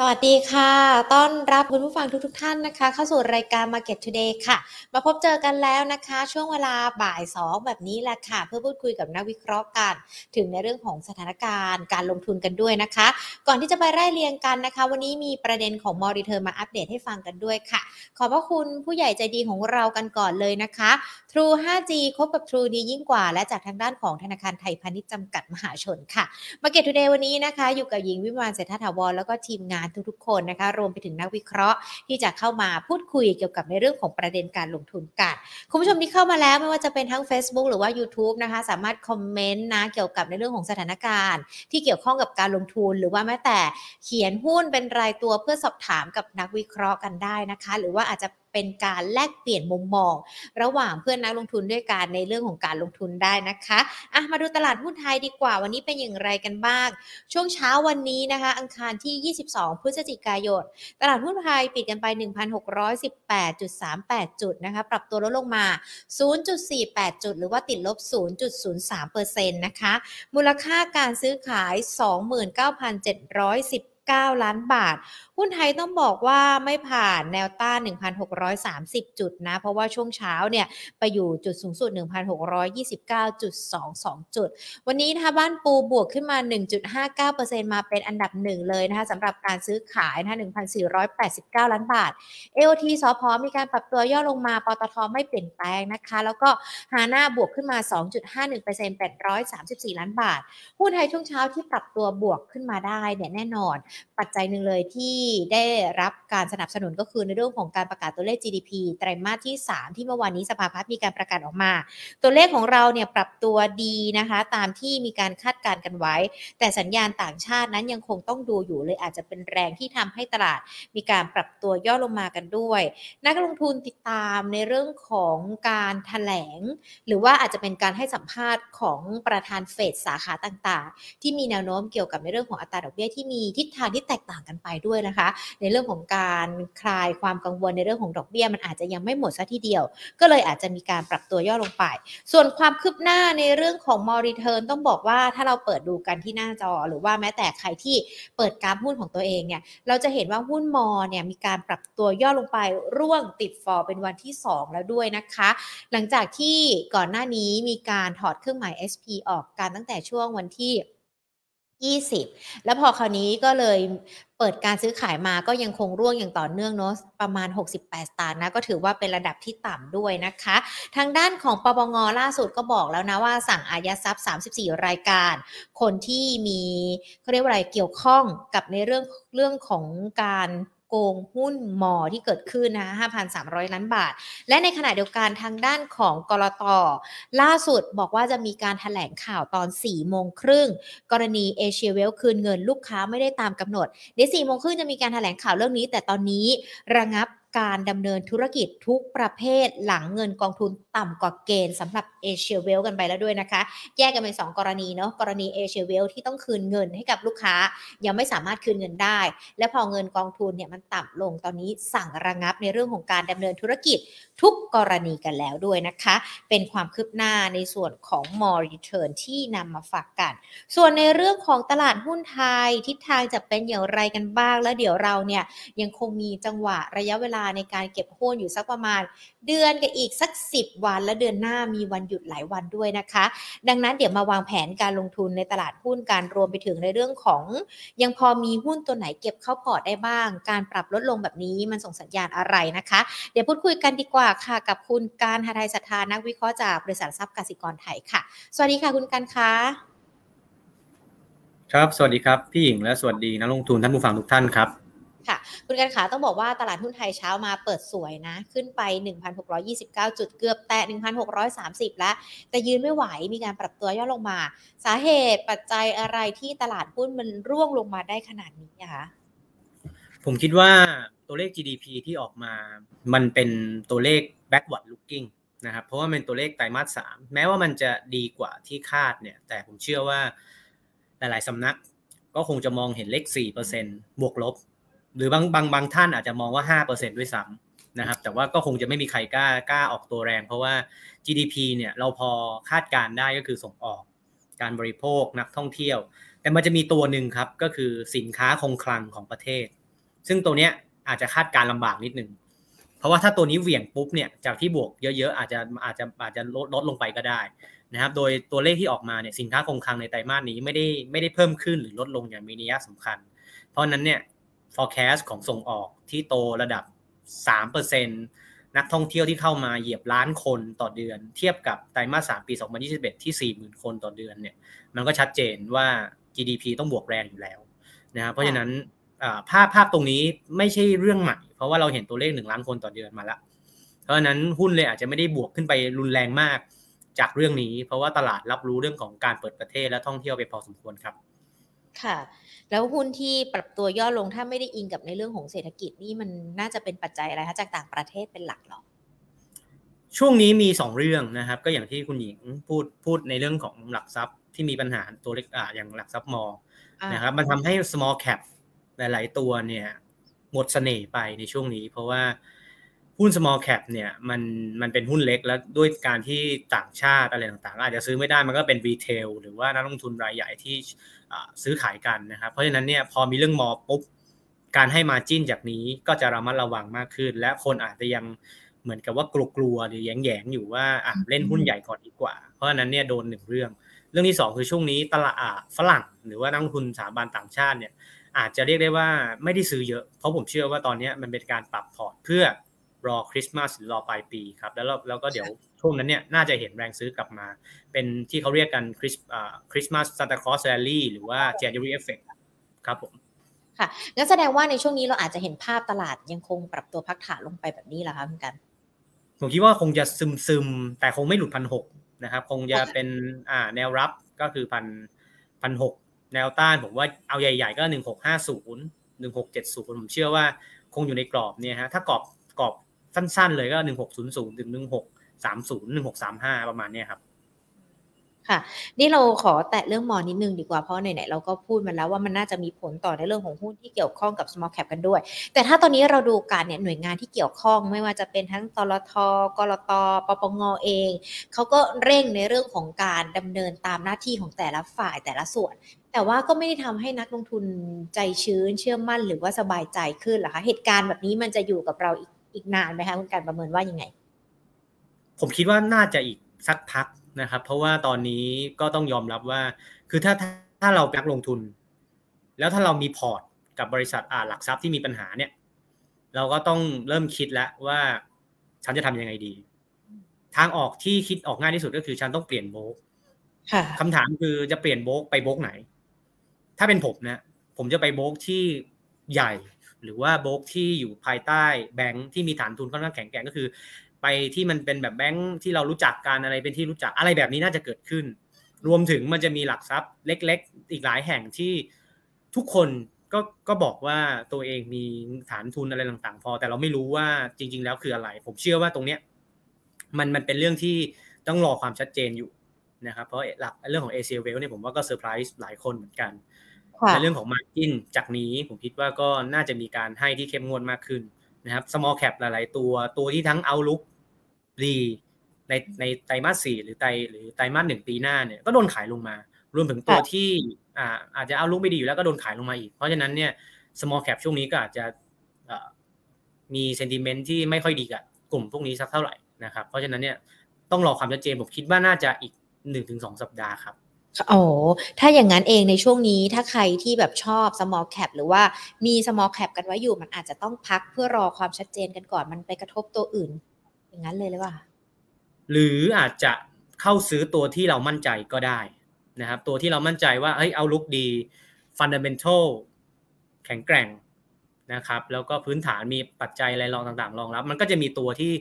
สวัสดีค่ะ ต้อนรับคุณผู้ฟังทุกๆทท่านนะคะ เข้าสู่รายการ Market Today ค่ะ มาพบเจอกันแล้วนะคะ ช่วงเวลาบ่ายสองแบบนี้แหละค่ะ เพื่อพูดคุยกับนักวิเคราะห์กัน ถึงในเรื่องของสถานการณ์การลงทุนกันด้วยนะคะ ก่อนที่จะไปไล่เรียงกันนะคะ วันนี้มีประเด็นของมอริเทอร์มาอัปเดตให้ฟังกันด้วยค่ะ ขอบพระคุณผู้ใหญ่ใจดีของเรากันก่อนเลยนะคะ True 5G คบกับ True ดียิ่งกว่า และจากทางด้านของธนาคารไทยพาณิชย์จำกัดมหาชนค่ะ Market Today วันนี้นะคะ อยู่กับหญิงวิมานเศรษฐถาวรแล้วก็ทีมงานทุกๆคนนะคะ รวมไปถึงนักวิเคราะห์ที่จะเข้ามาพูดคุยเกี่ยวกับในเรื่องของประเด็นการลงทุนกัน คุณผู้ชมที่เข้ามาแล้วไม่ว่าจะเป็นทั้ง Facebook หรือว่า YouTube นะคะ สามารถคอมเมนต์นะเกี่ยวกับในเรื่องของสถานการณ์ ที่เกี่ยวข้องกับการลงทุน หรือว่าแม้แต่เขียนหุ้นเป็นรายตัวเพื่อสอบถามกับนักวิเคราะห์กันได้นะคะ หรือว่าอาจจะเป็นการแลกเปลี่ยนมุมมอง ระหว่างเพื่อนนักลงทุนด้วยกันในเรื่องของการลงทุนได้นะคะอะมาดูตลาดหุ้นไทยดีกว่า วันนี้เป็นอย่างไรกันบ้าง ช่วงเช้าวันนี้นะคะ อังคารที่ 22 พฤศจิกายน ตลาดหุ้นไทยปิดกันไป 1,618.38 จุดนะคะ ปรับตัวลดลงมา 0.48 จุด หรือว่าติดลบ 0.03%นะคะ มูลค่าการซื้อขาย 29,710 9ล้านบาท หุ้นไทยต้องบอกว่าไม่ผ่านแนวต้าน 1,630 จุดนะ เพราะว่าช่วงเช้าเนี่ย ไปอยู่จุดสูงสุด 1,629.22 จุด วันนี้นะคะบ้านปูบวกขึ้นมา 1.59%มาเป็นอันดับหนึ่งเลยนะคะสำหรับการซื้อขายนะ1,489 ล้านบาท AOT สอพมีการปรับตัวย่อลงมาปตทไม่เปลี่ยนแปลงนะคะ แล้วก็หาน้าบวกขึ้นมา 2.51% 834 ล้านบาทหุ้นไทยช่วงเช้าที่ปรับตัวบวกขึ้นมาได้เนี่ยแน่นอน ปัจจัยหนึ่งเลยที่ได้รับการสนับสนุนก็คือในเรื่องของการประกาศตัวเลข GDP ไตรมาสที่ 3 ที่เมื่อวานนี้สภาพัฒน์มีการประกาศออกมา ตัวเลขของเราเนี่ยปรับตัวดีนะคะ ตามที่มีการคาดการณ์กันไว้ แต่สัญญาณต่างชาตินั้นยังคงต้องดูอยู่เลยอาจจะเป็นแรงที่ทำให้ตลาดมีการปรับตัวย่อลงมากันด้วย นักลงทุนติดตามในเรื่องของการถแถลง หรือว่าอาจจะเป็นการให้สัมภาษณ์ของประธานเฟดสาขาต่างๆ ที่มีแนวโน้มเกี่ยวกับในเรื่องของอัตราดอกเบี้ยที่มีทิศทางที่แตกต่างกันไปด้วยนะคะในเรื่องของการคลายความกังวลในเรื่องของดอกเบี้ยมันอาจจะยังไม่หมดซะทีเดียว ก็เลยอาจจะมีการปรับตัวย่อลงไป ส่วนความคืบหน้าในเรื่องของมอริเทิร์นต้องบอกว่าถ้าเราเปิดดูกันที่หน้าจอ หรือว่าแม้แต่ใครที่เปิดกราฟหุ้นของตัวเองเนี่ยเราจะเห็นว่าหุ้นมอเนี่ยมีการปรับตัวย่อลงไปร่วงติดฟอร์เป็นวันที่ 2 แล้วด้วยนะคะ หลังจากที่ก่อนหน้านี้มีการถอดเครื่องหมาย SP ออกกันตั้งแต่ช่วงวันที่20 แล้วพอคราวนี้ก็เลย เปิดการซื้อขายมาก็ยังคงร่วงอย่างต่อเนื่องเนาะประมาณ 68 สตางค์นะก็ถือว่าเป็นระดับที่ต่ำด้วยนะคะ ทางด้านของปปงล่าสุดก็บอกแล้วนะว่าสั่งอายัดทรัพย์ 34 รายการ คนที่มีเขาเรียกว่าอะไรเกี่ยวข้องกับในเรื่องเรื่องของการ โกงหุ้นมอที่เกิดขึ้นนะ5,300 ล้านบาท และในขณะเดียวกันทางด้านของกรตล่าสุดบอกว่าจะมีการถแถลงข่าวตอน 4 โมงครึ่ง กรณีเอเชียเวลคืนเงินลูกค้าไม่ได้ตามกำหนด เดี๋ยว4โมงครึ่งจะมีการถแถลงข่าวเรื่องนี้ แต่ตอนนี้ระงับ การดำเนินธุรกิจทุกประเภทหลังเงินกองทุนต่ำกว่าเกณฑ์สำหรับเอเชียเวลกันไปแล้วด้วยนะคะ แยกกันเป็น2กรณีเนาะกรณีเอเชียเวลที่ต้องคืนเงินให้กับลูกค้า ยังไม่สามารถคืนเงินได้ และพอเงินกองทุนเนี่ยมันต่ำลงตอนนี้สั่งระงับในเรื่องของการดำเนินธุรกิจ ทุกกรณีกันแล้วด้วยนะคะ เป็นความคืบหน้าในส่วนของ more return ที่นำมาฝากกัน ส่วนในเรื่องของตลาดหุ้นไทยทิศทางจะเป็นอย่างไรกันบ้าง แล้วเดี๋ยวเราเนี่ยยังคงมีจังหวะระยะเวลาในการเก็บหุ้นอยู่สักประมาณ เดือนกับอีกสัก 10 วัน และเดือนหน้ามีวันหยุดหลายวันด้วยนะคะ ดังนั้นเดี๋ยวมาวางแผนการลงทุนในตลาดหุ้นการรวมไปถึงในเรื่องของ ยังพอมีหุ้นตัวไหนเก็บเข้าพอร์ตได้บ้าง การปรับลดลงแบบนี้มันส่งสัญญาณอะไรนะคะ เดี๋ยวพูดคุยกันดีกว่าค่ะกับคุณการหาไทยสัทธานักวิเคราะห์จากบริษัททรัพย์กสิกรไทยค่ะ สวัสดีค่ะคุณการคะครับ สวัสดีครับ พี่หญิงและสวัสดีนักลงทุนท่านผู้ฟังทุกท่านครับค่ะคุณการขาต้องบอกว่าตลาดหุ้นไทยเช้ามาเปิดสวยนะ ขึ้นไป 1,629 จุดเกือบแตะ 1,630 แล้ว แต่ยืนไม่ไหวมีการปรับตัวย่อลงมา สาเหตุปัจจัยอะไรที่ตลาดหุ้นมันร่วงลงมาได้ขนาดนี้คะผมคิดว่า ตัวเลข GDP ที่ออกมา มันเป็นตัวเลข backward looking นะครับ เพราะว่าเป็นตัวเลขไตรมาสสามแม้ว่ามันจะดีกว่าที่คาดเนี่ย แต่ผมเชื่อว่าหลาย ๆสำนักก็คงจะมองเห็นเลข 4%บวกลบ หรือบางบางบางท่านอาจจะมองว่า 5%ด้วยซ้ำนะครับ แต่ว่าก็คงจะไม่มีใครกล้ากล้าออกตัวแรง เพราะว่า GDP เนี่ยเราพอคาดการได้ก็คือส่งออกการบริโภคนักท่องเที่ยว แต่มันจะมีตัวหนึ่งครับก็คือสินค้าคงคลังของประเทศ ซึ่งตัวเนี้ย อาจจะคาดการลำบากนิดนึงเพราะว่าถ้าตัวนี้เหวี่ยงปุ๊บเนี่ยจากที่บวกเยอะๆอาจจะอาจจะอาจจะลดลดลงไปก็ได้นะครับ โดยตัวเลขที่ออกมาเนี่ยสินค้าคงคลังในไตรมาสนี้ไม่ได้ไม่ได้เพิ่มขึ้นหรือลดลงอย่างมีนัยสำคัญ เพราะนั้นเนี่ย forecast ของส่งออกที่โตระดับ 3%นักท่องเที่ยวที่เข้ามาเหยียบล้านคนต่อเดือน เทียบกับไตรมาส 3 ปี 2021 ที่ 40,000 คนต่อเดือนเนี่ยมันก็ชัดเจนว่า GDP ต้องบวกแรงอยู่แล้วนะครับเพราะฉะนั้น ภาพภาพตรงนี้ไม่ใช่เรื่องใหม่ เพราะว่าเราเห็นตัวเลขหนึ่งล้านคนต่อเดือนมาแล้วเพราะฉะนั้นหุ้นเลยอาจจะไม่ได้บวกขึ้นไปรุนแรงมากจากเรื่องนี้ เพราะว่าตลาดรับรู้เรื่องของการเปิดประเทศและท่องเที่ยวไปพอสมควรครับ ค่ะ แล้วหุ้นที่ปรับตัวย่อลงถ้าไม่ได้อิงกับในเรื่องของเศรษฐกิจนี่มันน่าจะเป็นปัจจัยอะไรคะจากต่างประเทศเป็นหลักหรอช่วงนี้มี 2 เรื่องนะครับ ก็อย่างที่คุณหญิงพูดพูดในเรื่องของหลักทรัพย์ที่มีปัญหาตัวเล็กอ่าอย่างหลักทรัพย์มอนะครับมันทำให้ small cap หลาย ๆ ตัวเนี่ยหมดเสน่ห์ไปในช่วงนี้ เพราะว่าหุ้น small cap เนี่ยมันมันเป็นหุ้นเล็กแล้วด้วยการที่ต่างชาติอะไรต่างๆ อาจจะซื้อไม่ได้มันก็เป็นรีเทลหรือว่านักลงทุนรายใหญ่ที่ซื้อขายกันนะครับ เพราะฉะนั้นเนี่ยพอมีเรื่องมอปุ๊บการให้มาจิ้นจากนี้ก็จะระมัดระวังมากขึ้น และคนอาจจะยังเหมือนกับว่ากลัวๆหรือแหยงๆอยู่ว่าอะเล่นหุ้นใหญ่ก่อนดีกว่า เพราะฉะนั้นเนี่ยโดนหนึ่งเรื่อง เรื่องที่ 2 คือช่วงนี้ตลาดฝรั่ง หรือว่านักลงทุนสถาบันต่างชาติเนี่ย อาจจะเรียกได้ว่าไม่ได้ซื้อเยอะ เพราะผมเชื่อว่าตอนนี้มันเป็นการปรับพอร์ตเพื่อรอคริสต์มาสหรือรอปลายปีครับ แล้วแล้วก็เดี๋ยวช่วงนั้นเนี่ยน่าจะเห็นแรงซื้อกลับมา เป็นที่เขาเรียกกันคริสคริสต์มาส Santa Claus rally หรือว่า January Effect ครับผมค่ะงั้นแสดงว่าในช่วงนี้เราอาจจะเห็นภาพตลาดยังคงปรับตัวพักฐานลงไปแบบนี้เหรอคะคุณกันผมคิดว่าคงจะซึมซึมแต่คงไม่หลุดพันหกนะครับ คงจะเป็นอ่าแนวรับก็คือพันพันหก แนวต้านผมว่าเอาใหญ่ ๆ ก็หนึ่งหกห้าศูนย์หนึ่งหกเจ็ดศูนย์ผมเชื่อว่าคงอยู่ในกรอบเนี่ยฮะถ้ากรอบกรอบสั้น ๆ เลยก็หนึ่งหกศูนย์ศูนย์ถึงหนึ่งหกสามศูนย์หนึ่งหกสามห้าประมาณเนี้ยครับค่ะนี่เราขอแตะเรื่องมอนิดนึงดีกว่าเพราะไหนๆเราก็พูดมาแล้วว่ามันน่าจะมีผลต่อในเรื่องของหุ้นที่เกี่ยวข้องกับ small cap กันด้วย แต่ถ้าตอนนี้เราดูการเนี่ยหน่วยงานที่เกี่ยวข้องไม่ว่าจะเป็นทั้งตลทกรตปปงเองเขาก็เร่งในเรื่องของการดำเนินตามหน้าที่ของแต่ละฝ่ายแต่ละส่วน แต่ว่าก็ไม่ได้ทำให้นักลงทุนใจชื้นเชื่อมั่นหรือว่าสบายใจขึ้นหรอคะเหตุการณ์แบบนี้มันจะอยู่กับเราอีกอีกนานไหมคะคุณการประเมินว่ายังไง ผมคิดว่าน่าจะอีกสักพักนะครับ เพราะว่าตอนนี้ก็ต้องยอมรับว่า คือถ้าถ้าเรานักลงทุน แล้วถ้าเรามีพอร์ตกับบริษัทอ่าหลักทรัพย์ที่มีปัญหาเนี่ย เราก็ต้องเริ่มคิดแล้วว่าฉันจะทำยังไงดี ทางออกที่คิดออกง่ายที่สุดก็คือฉันต้องเปลี่ยนโบกคำถามคือจะเปลี่ยนโบกไปโบกไหน ถ้าเป็นผมนะผมจะไปโบกที่ใหญ่ หรือว่าโบกที่อยู่ภายใต้แบงค์ที่มีฐานทุนค่อนข้างแข็งแกร่งก็คือ ไปที่มันเป็นแบบแบงค์ที่เรารู้จักกันอะไรเป็นที่รู้จักอะไรแบบนี้น่าจะเกิดขึ้น รวมถึงมันจะมีหลักทรัพย์เล็ก ๆ อีกหลายแห่งที่ทุกคนก็ก็บอกว่าตัวเองมีฐานทุนอะไรต่างๆ พอ แต่เราไม่รู้ว่าจริง ๆ แล้วคืออะไร ผมเชื่อว่าตรงเนี้ยมันมันเป็นเรื่องที่ต้องรอความชัดเจนอยู่นะครับเพราะหลักเรื่องของเอเชียเวลเนี่ยผมว่าก็เซอร์ไพรส์หลายคนเหมือนกัน ในเรื่องของ Margin จากนี้ผมคิดว่าก็น่าจะมีการให้ที่เข้มงวดมากขึ้นนะครับ small cap หลาย ๆ ตัวตัวที่ทั้งเอาลุกดีในในไตรมาสสี่หรือไตรหรือไตรมาสหนึ่งปีหน้าเนี่ยก็โดนขายลงมา รวมถึงตัวที่อ่าอาจจะเอาลุกไม่ดีอยู่แล้วก็โดนขายลงมาอีก เพราะฉะนั้นเนี่ย small cap ช่วงนี้ก็อาจจะมีเซนติเมนต์ที่ไม่ค่อยดีกับกลุ่มพวกนี้สักเท่าไหร่นะครับ เพราะฉะนั้นเนี่ยต้องรอความชัดเจนผมคิดว่าน่าจะอีกหนึ่งถึงสองสัปดาห์ครับ โอ้ถ้าอย่างนั้นเองในช่วงนี้ถ้าใครที่แบบชอบ small cap หรือว่ามี small cap กันไว้อยู่ มันอาจจะต้องพักเพื่อรอความชัดเจนกันก่อนมันไปกระทบตัวอื่น อย่างนั้นเลยหรือเปล่าหรืออาจจะเข้าซื้อตัวที่เรามั่นใจก็ได้นะครับตัวที่เรามั่นใจว่าเฮ้ยเอาลุกดี fundamental แข็งแกร่งนะครับแล้วก็พื้นฐานมีปัจจัยอะไรรองต่างๆ รองรับ มันก็จะมีตัวที่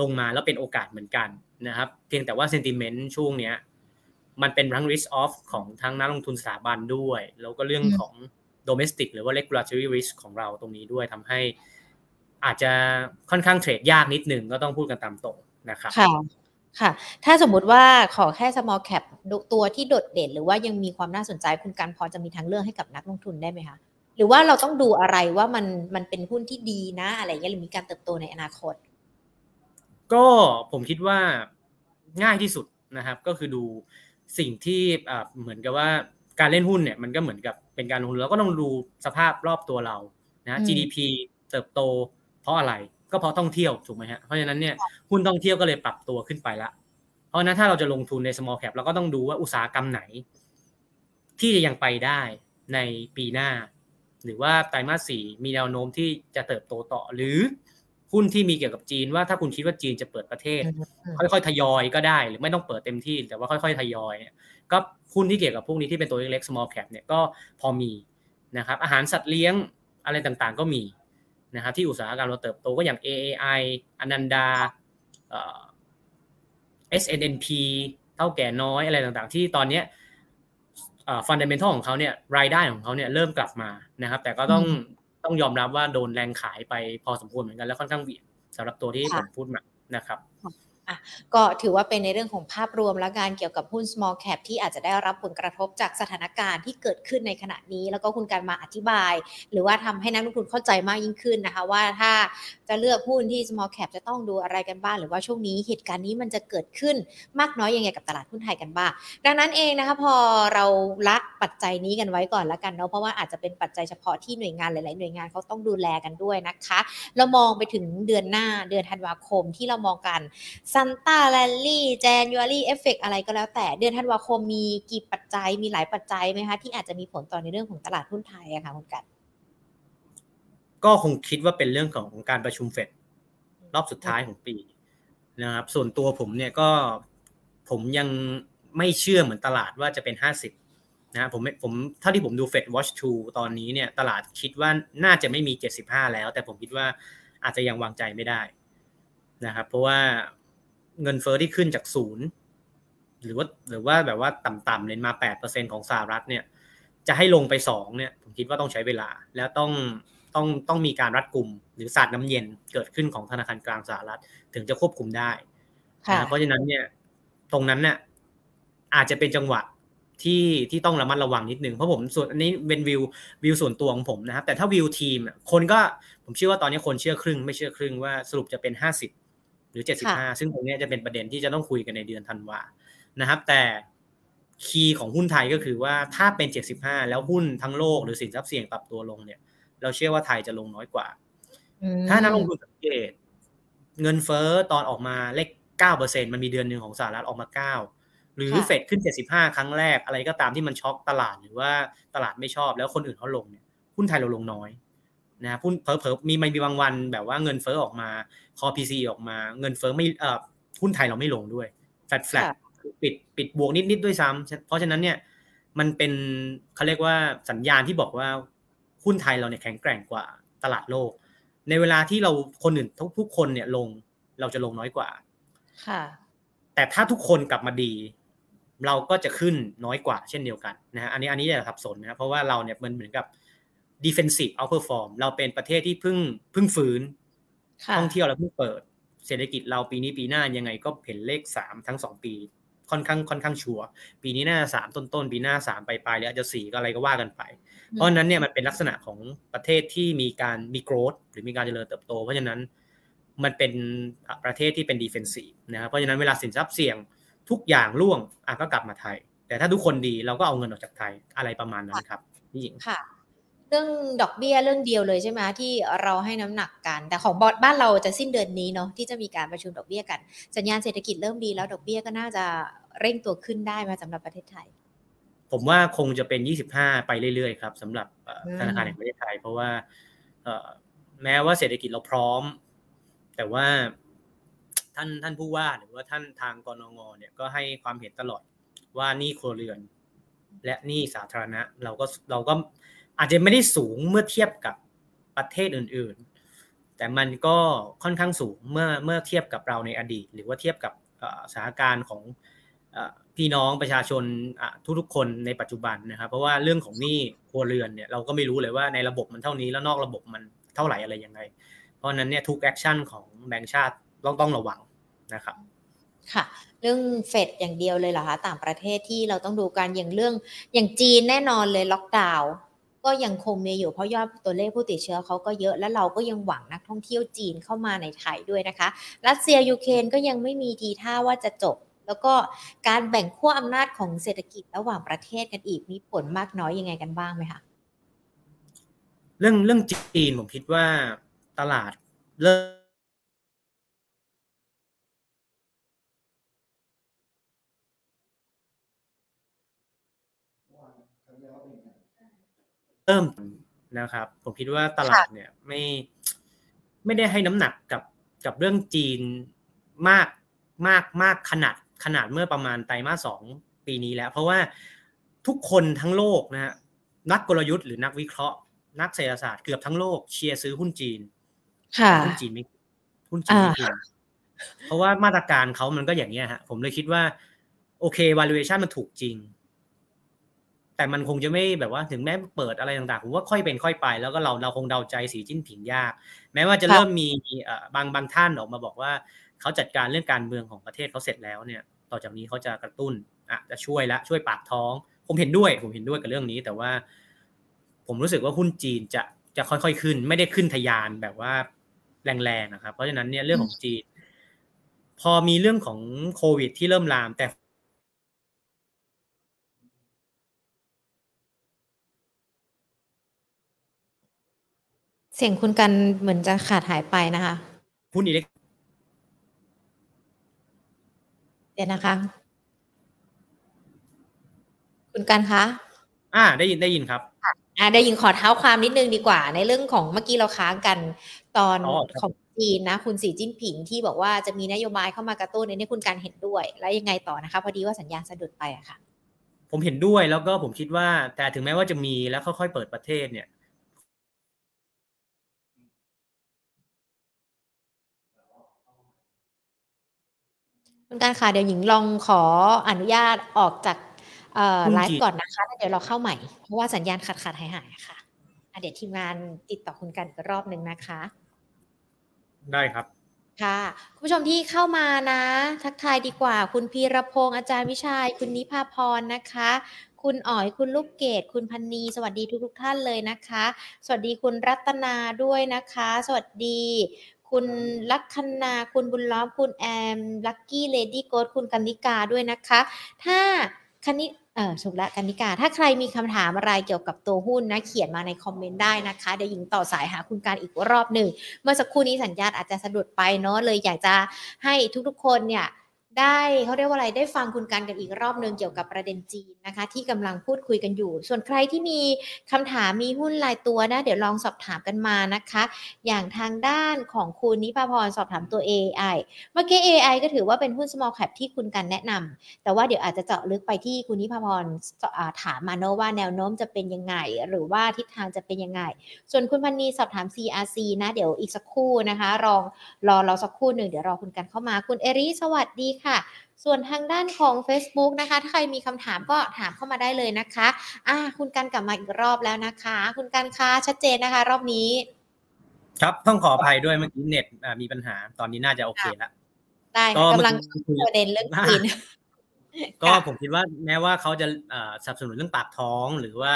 ลงมาแล้วเป็นโอกาสเหมือนกันนะครับเพียงแต่ว่า sentiment ช่วงเนี้ย มันเป็นทั้ง risk off ของทั้งนักลงทุนสถาบันด้วย แล้วก็เรื่องของ domestic หรือว่า regulatory risk ของเราตรงนี้ด้วยทำให้อาจจะค่อนข้างเทรดยากนิดหนึ่งก็ต้องพูดกันตามตรงนะครับค่ะค่ะ ถ้าสมมุติว่าขอแค่ small cap ตัวที่โดดเด่น หรือว่ายังมีความน่าสนใจคุณการพอจะมีทางเลือกให้กับนักลงทุนได้ไหมคะหรือว่าเราต้องดูอะไรว่ามันมันเป็นหุ้นที่ดีนะ อะไรเงี้ยหรือมีการเติบโตในอนาคต ก็ผมคิดว่าง่ายที่สุดนะครับ ก็คือดู สิ่งที่เหมือนกับว่าการเล่นหุ้นเนี่ยมันก็เหมือนกับเป็นการลงทุนเราก็ต้องดูสภาพรอบตัวเรานะ GDP เติบโต เพราะอะไรก็เพราะท่องเที่ยวถูกไหมฮะเพราะฉะนั้นเนี่ยหุ้นท่องเที่ยวก็เลยปรับตัวขึ้นไปละ เพราะนั้นถ้าเราจะลงทุนใน small cap เราก็ต้องดูว่าอุตสาหกรรมไหน ที่จะยังไปได้ในปีหน้า หรือว่าไตรมาสสี่มีแนวโน้มที่จะเติบโตต่อหรือ หุ้นที่มีเกี่ยวกับจีนว่าถ้าคุณคิดว่าจีนจะเปิดประเทศ ค่อยๆทยอยก็ได้ หรือไม่ต้องเปิดเต็มที่ แต่ว่าค่อย ๆ ทยอยเนี่ยก็หุ้นที่เกี่ยวกับพวกนี้ที่เป็นตัวเล็กๆ small cap เนี่ยก็พอมีนะครับอาหารสัตว์เลี้ยงอะไรต่างๆ ก็มีนะครับที่อุตสาหกรรมเราเติบโตก็อย่าง AAI อนันดาเอ่อ SNNP เท่าแก่น้อยอะไรต่างๆ ที่ตอนนี้ฟันเดเมนทัลของเขาเนี่ยรายได้ของเขาเนี่ยเริ่มกลับมานะครับแต่ก็ต้อง ต้องยอมรับว่าโดนแรงขายไปพอสมควรเหมือนกันแล้วค่อนข้างเหวี่ยงสำหรับตัวที่ผมพูดมานะครับ อะก็ถือว่าเป็นในเรื่องของภาพรวมและการเกี่ยวกับหุ้น small cap ที่อาจจะได้รับผลกระทบจากสถานการณ์ที่เกิดขึ้นในขณะนี้ แล้วก็คุณการมาอธิบาย หรือว่าทำให้นักลงทุนเข้าใจมากยิ่งขึ้นนะคะ ว่าถ้าจะเลือกหุ้นที่ small cap จะต้องดูอะไรกันบ้างหรือว่าช่วงนี้เหตุการณ์นี้มันจะเกิดขึ้นมากน้อยยังไงกับตลาดหุ้นไทยกันบ้างดังนั้นเองนะคะพอเราละปัจจัยนี้กันไว้ก่อนแล้วกันเนาะเพราะว่าอาจจะเป็นปัจจัยเฉพาะที่หน่วยงานหลายๆหน่วยงานเขาต้องดูแลกันด้วยนะคะ เรามองไปถึงเดือนหน้าเดือนธันวาคมที่เรามองกัน Santa rally January effect อะไรก็แล้วแต่ เดือนธันวาคมมีกี่ปัจจัยมีหลายปัจจัยไหมคะที่อาจจะมีผลต่อในเรื่องของตลาดหุ้นไทยอะค่ะคุณกันก็คงคิดว่าเป็นเรื่องของการประชุมเฟดรอบสุดท้ายของปีนะครับ ส่วนตัวผมเนี่ยก็ผมยังไม่เชื่อเหมือนตลาดว่าจะเป็นห้าสิบนะผมผมเท่าที่ผมดู FedWatch Toolตอนนี้เนี่ยตลาดคิดว่าน่าจะไม่มีเจ็ดสิบห้าแล้ว แต่ผมคิดว่าอาจจะยังวางใจไม่ได้นะครับเพราะว่า เงินเฟอ้อที่ขึ้นจากศูนย์หรือว่าหรือว่าแบบว่าต่ำๆเลยมาแปดเปอร์เซ็นของสหรัฐเนี่ย จะให้ลงไปสองเนี่ย ผมคิดว่าต้องใช้เวลา แล้วต้องต้องต้องมีการรัดกลุ่ม หรือสาดน้ำเย็นเกิดขึ้นของธนาคารกลางสหรัฐถึงจะควบคุมได้เพราะฉะนั้นเนี่ย ตรงนั้นเนี่ยอาจจะเป็นจังหวะที่ที่ต้องระมัดระวังนิดนึงเพราะผมส่วนอันนี้เป็นวิววิวส่วนตัวของผมนะครับแต่ถ้าวิวทีมคนก็ผมเชื่อว่าตอนนี้คนเชื่อครึ่ง ไม่เชื่อครึ่งว่าสรุปจะเป็นห้าสิบ หรือ 75 ซึ่งตรงนี้จะเป็นประเด็นที่จะต้องคุยกันในเดือนธันวานะครับ แต่คีย์ของหุ้นไทยก็คือว่าถ้าเป็น 75 แล้วหุ้นทั้งโลกหรือสินทรัพย์เสี่ยงปรับตัวลงเนี่ย เราเชื่อว่าไทยจะลงน้อยกว่า ถ้านักลงทุนสังเกต เงินเฟ้อตอนออกมาเลข 9%มันมีเดือนหนึ่งของสหรัฐออกมา 9 หรือเฟดขึ้น 75 ครั้งแรกอะไรก็ตามที่มันช็อกตลาดหรือว่าตลาดไม่ชอบแล้วคนอื่นเขาลงเนี่ยหุ้นไทยเราลงน้อย นะหุ้นเผลอๆมีมันมีบางวันแบบว่าเงินเฟ้อออกมา core PCE ออกมา เงินเฟ้อไม่เอ่อหุ้นไทยเราไม่ลงด้วย flat flat ปิดปิดบวกนิดๆด้วยซ้ำเพราะฉะนั้นเนี่ยมันเป็นเขาเรียกว่าสัญญาณที่บอกว่าหุ้นไทยเราเนี่ยแข็งแกร่งกว่าตลาดโลก ในเวลาที่เราคนอื่นทุกทุกคนเนี่ยลงเราจะลงน้อยกว่า ค่ะ แต่ถ้าทุกคนกลับมาดี เราก็จะขึ้นน้อยกว่าเช่นเดียวกันนะฮะอันนี้อันนี้อย่าสับสนนะเพราะว่าเราเนี่ยมันเหมือนกับ defensive outperform เราเป็นประเทศที่เพิ่งเพิ่งฟื้นท่องเที่ยวเราเพิ่งเปิด เศรษฐกิจเราปีนี้ปีหน้ายังไงก็เห็นเลขสามทั้งสองปี ค่อนข้างค่อนข้างชัวร์ปีนี้น่าสามต้นต้นปีหน้าสามปลายปลายหรืออาจจะสี่ก็อะไรก็ว่ากันไป เพราะนั้นเนี่ยมันเป็นลักษณะของประเทศที่มีการมีโกรธหรือมีการเจริญเติบโต เพราะฉะนั้นมันเป็นประเทศที่เป็นดีเฟนซีฟนะครับเพราะฉะนั้นเวลาสินทรัพย์เสี่ยงทุกอย่างร่วงอะก็กลับมาไทย แต่ถ้าทุกคนดีเราก็เอาเงินออกจากไทยอะไรประมาณนั้นครับพี่หญิงค่ะ รื่องดอกเบี้ยเรื่องเดียวเลยใช่ไหมที่เราให้น้ำหนักกัน แต่ของบอดบ้านเราจะสิ้นเดือนนี้เนาะที่จะมีการประชุมดอกเบี้ยกัน สัญญาณเศรษฐกิจเริ่มดีแล้วดอกเบี้ยก็น่าจะเร่งตัวขึ้นได้มาสำหรับประเทศไทย ผมว่าคงจะเป็น 25 ไปเรื่อยๆครับสำหรับธนาคารแห่งประเทศไทย เพราะว่าแม้ว่าเศรษฐกิจเราพร้อม แต่ว่าท่านท่านผู้ว่าหรือว่าท่านทางกรงงเนี่ยก็ให้ความเห็นตลอดว่านี่ครัวเรือน และนี่สาธารณะ เราก็เราก็ อาจจะไม่ได้สูงเมื่อเทียบกับประเทศอื่นๆ แต่มันก็ค่อนข้างสูงเมื่อเมื่อเทียบกับเราในอดีต หรือว่าเทียบกับสถานการณ์ของพี่น้องประชาชนทุกๆคนในปัจจุบันนะครับ เพราะว่าเรื่องของหนี้ครัวเรือนเนี่ยเราก็ไม่รู้เลยว่าในระบบมันเท่านี้แล้วนอกระบบมันเท่าไหร่อะไรยังไง เพราะนั้นเนี่ยทุก action ของแบงก์ชาติต้องต้องระวังนะครับค่ะเรื่องเฟดอย่างเดียวเลยเหรอคะต่างประเทศที่เราต้องดูการอย่างเรื่องอย่างจีนแน่นอนเลยล็อกดาวน์ ก็ยังคงมีอยู่เพราะยอดตัวเลขผู้ติดเชื้อเขาก็เยอะและเราก็ยังหวังนักท่องเที่ยวจีนเข้ามาในไทยด้วยนะคะ รัสเซียยูเครนก็ยังไม่มีทีท่าว่าจะจบ แล้วก็การแบ่งขั้วอำนาจของเศรษฐกิจระหว่างประเทศกันอีกมีผลมากน้อยยังไงกันบ้างไหมคะเรื่องเรื่องจีนผมคิดว่าตลาดเริ่ม เริ่มนะครับ ผมคิดว่าตลาดเนี่ยไม่ไม่ได้ให้น้ำหนักกับกับเรื่องจีนมากมากมากขนาดขนาดเมื่อประมาณไตรมาสสองปีนี้แล้ว เพราะว่าทุกคนทั้งโลกนะฮะนักกลยุทธ์หรือนักวิเคราะห์ นักเศรษฐศาสตร์เกือบทั้งโลกเชียร์ซื้อหุ้นจีนค่ะหุ้นจีนไม่หุ้นจีนไม่ขึ้นเพราะว่ามาตรการเขามันก็อย่างนี้ยฮะผมเลยคิดว่า โอเค valuation มันถูกจริง แต่มันคงจะไม่แบบว่าถึงแม้เปิดอะไรต่างๆผมว่าค่อยเป็นค่อยไป แล้วก็เราเราคงเดาใจสีจิ้นผิงยาก แม้ว่าจะเริ่มมีบางบางท่านออกมาบอกว่า เขาจัดการเรื่องการเมืองของประเทศเขาเสร็จแล้วเนี่ย ต่อจากนี้เขาจะกระตุ้นอะจะช่วยละช่วยปากท้อง ผมเห็นด้วย ผมเห็นด้วยกับเรื่องนี้ แต่ว่า ผมรู้สึกว่าหุ้นจีนจะจะค่อยๆขึ้น ไม่ได้ขึ้นทยานแบบว่าแรงๆนะครับ เพราะฉะนั้นเนี่ยเรื่องของจีน พอมีเรื่องของโควิด ที่เริ่มลามแต่ เสียงคุณกันเหมือนจะขาดหายไปนะคะหุ้นอิเล็กเดี๋ยวนะคะ คุณกันคะ อ่า ได้ยินได้ยินครับ อ่าได้ยินขอเท้าความนิดนึงดีกว่า ในเรื่องของเมื่อกี้เราค้างกันตอนอ๋อครับของจีนนะ คุณสีจิ้นผิงที่บอกว่าจะมีนโยบายเข้ามากระตุ้นในนี้คุณการเห็นด้วย แล้วยังไงต่อนะคะ พอดีว่าสัญญาณสะดุดไปอะค่ะ ผมเห็นด้วยแล้วก็ผมคิดว่า แต่ถึงแม้ว่าจะมีแล้วค่อยๆเปิดประเทศเนี่ย คุณการค่ะเดี๋ยวหญิงลองขออนุญาตออกจากเอ่อคุณไลจีฟ์ก่อนนะคะแล้วเดี๋ยวเราเข้าใหม่ เพราะว่าสัญญาณขาดขาดหายหายๆค่ะอะเดี๋ยวทีมงานติดต่อคุณกันอีกรอบหนึ่งนะคะ ได้ครับค่ะคุณผู้ชมที่เข้ามานะ ทักทายดีกว่า คุณพีรพงษ์อาจารย์วิชัย คุณนิพาพรนะคะ คุณอ๋อยคุณลูกเกดคุณพันนีสวัสดีทุกท่านเลยนะคะ สวัสดีคุณรัตนาด้วยนะคะ สวัสดี คุณลัคนาคุณบุญล้อม คุณแอม ลักกี้ เลดี้โกดคุณกันนิกาด้วยนะคะ ถ้าคณิเออถูกละกันนิกา ถ้าใครมีคำถามอะไรเกี่ยวกับตัวหุ้นนะ เขียนมาในคอมเมนต์ได้นะคะ เดี๋ยวหญิงต่อสายหาคุณการอีกรอบหนึ่ง เมื่อสักครู่นี้สัญญาณอาจจะสะดุดไปเนาะ เลยอยากจะให้ทุกๆคนเนี่ย ได้เขาเรียกว่าอะไรได้ฟังคุณกันกันอีกรอบหนึ่งเกี่ยวกับประเด็นจีนนะคะ ที่กำลังพูดคุยกันอยู่ ส่วนใครที่มีคำถามมีหุ้นรายตัวนะ เดี๋ยวลองสอบถามกันมานะคะ อย่างทางด้านของคุณนิพาพรสอบถามตัว AI เมื่อกี้ AI ก็ถือว่าเป็นหุ้น small cap ที่คุณกันแนะนำแต่ว่าเดี๋ยวอาจจะเจาะลึกไปที่คุณนิพาพรถามมาเนว่าแนวโน้มจะเป็นยังไง หรือว่าทิศทางจะเป็นยังไง ส่วนคุณพันนีสอบถาม CRC นะเดี๋ยวอีกสักครู่นะคะรองรอเราสักครู่หนึ่งเดี๋ยวรอคุณกันเข้ามาคุณเอริสวัสดีค่ะส่วนทางด้านของ Facebook นะคะ ถ้าใครมีคำถามก็ถามเข้ามาได้เลยนะคะอ่าคุณกันกลับมาอีกรอบแล้วนะคะ คุณกันคะชัดเจนนะคะ รอบนี้ ครับต้องขออภัยด้วยเมื่อกี้เน็ตอ่ามีปัญหาตอนนี้น่าจะโอเคแล้วได้ก็ค่ะเมื่กำลัองกี้คุยประเด็นเรื่องจีนก็ผมคิดว่าแม้ว่าเขาจะเอ่อสนับสนุนเรื่องปากท้องหรือว่า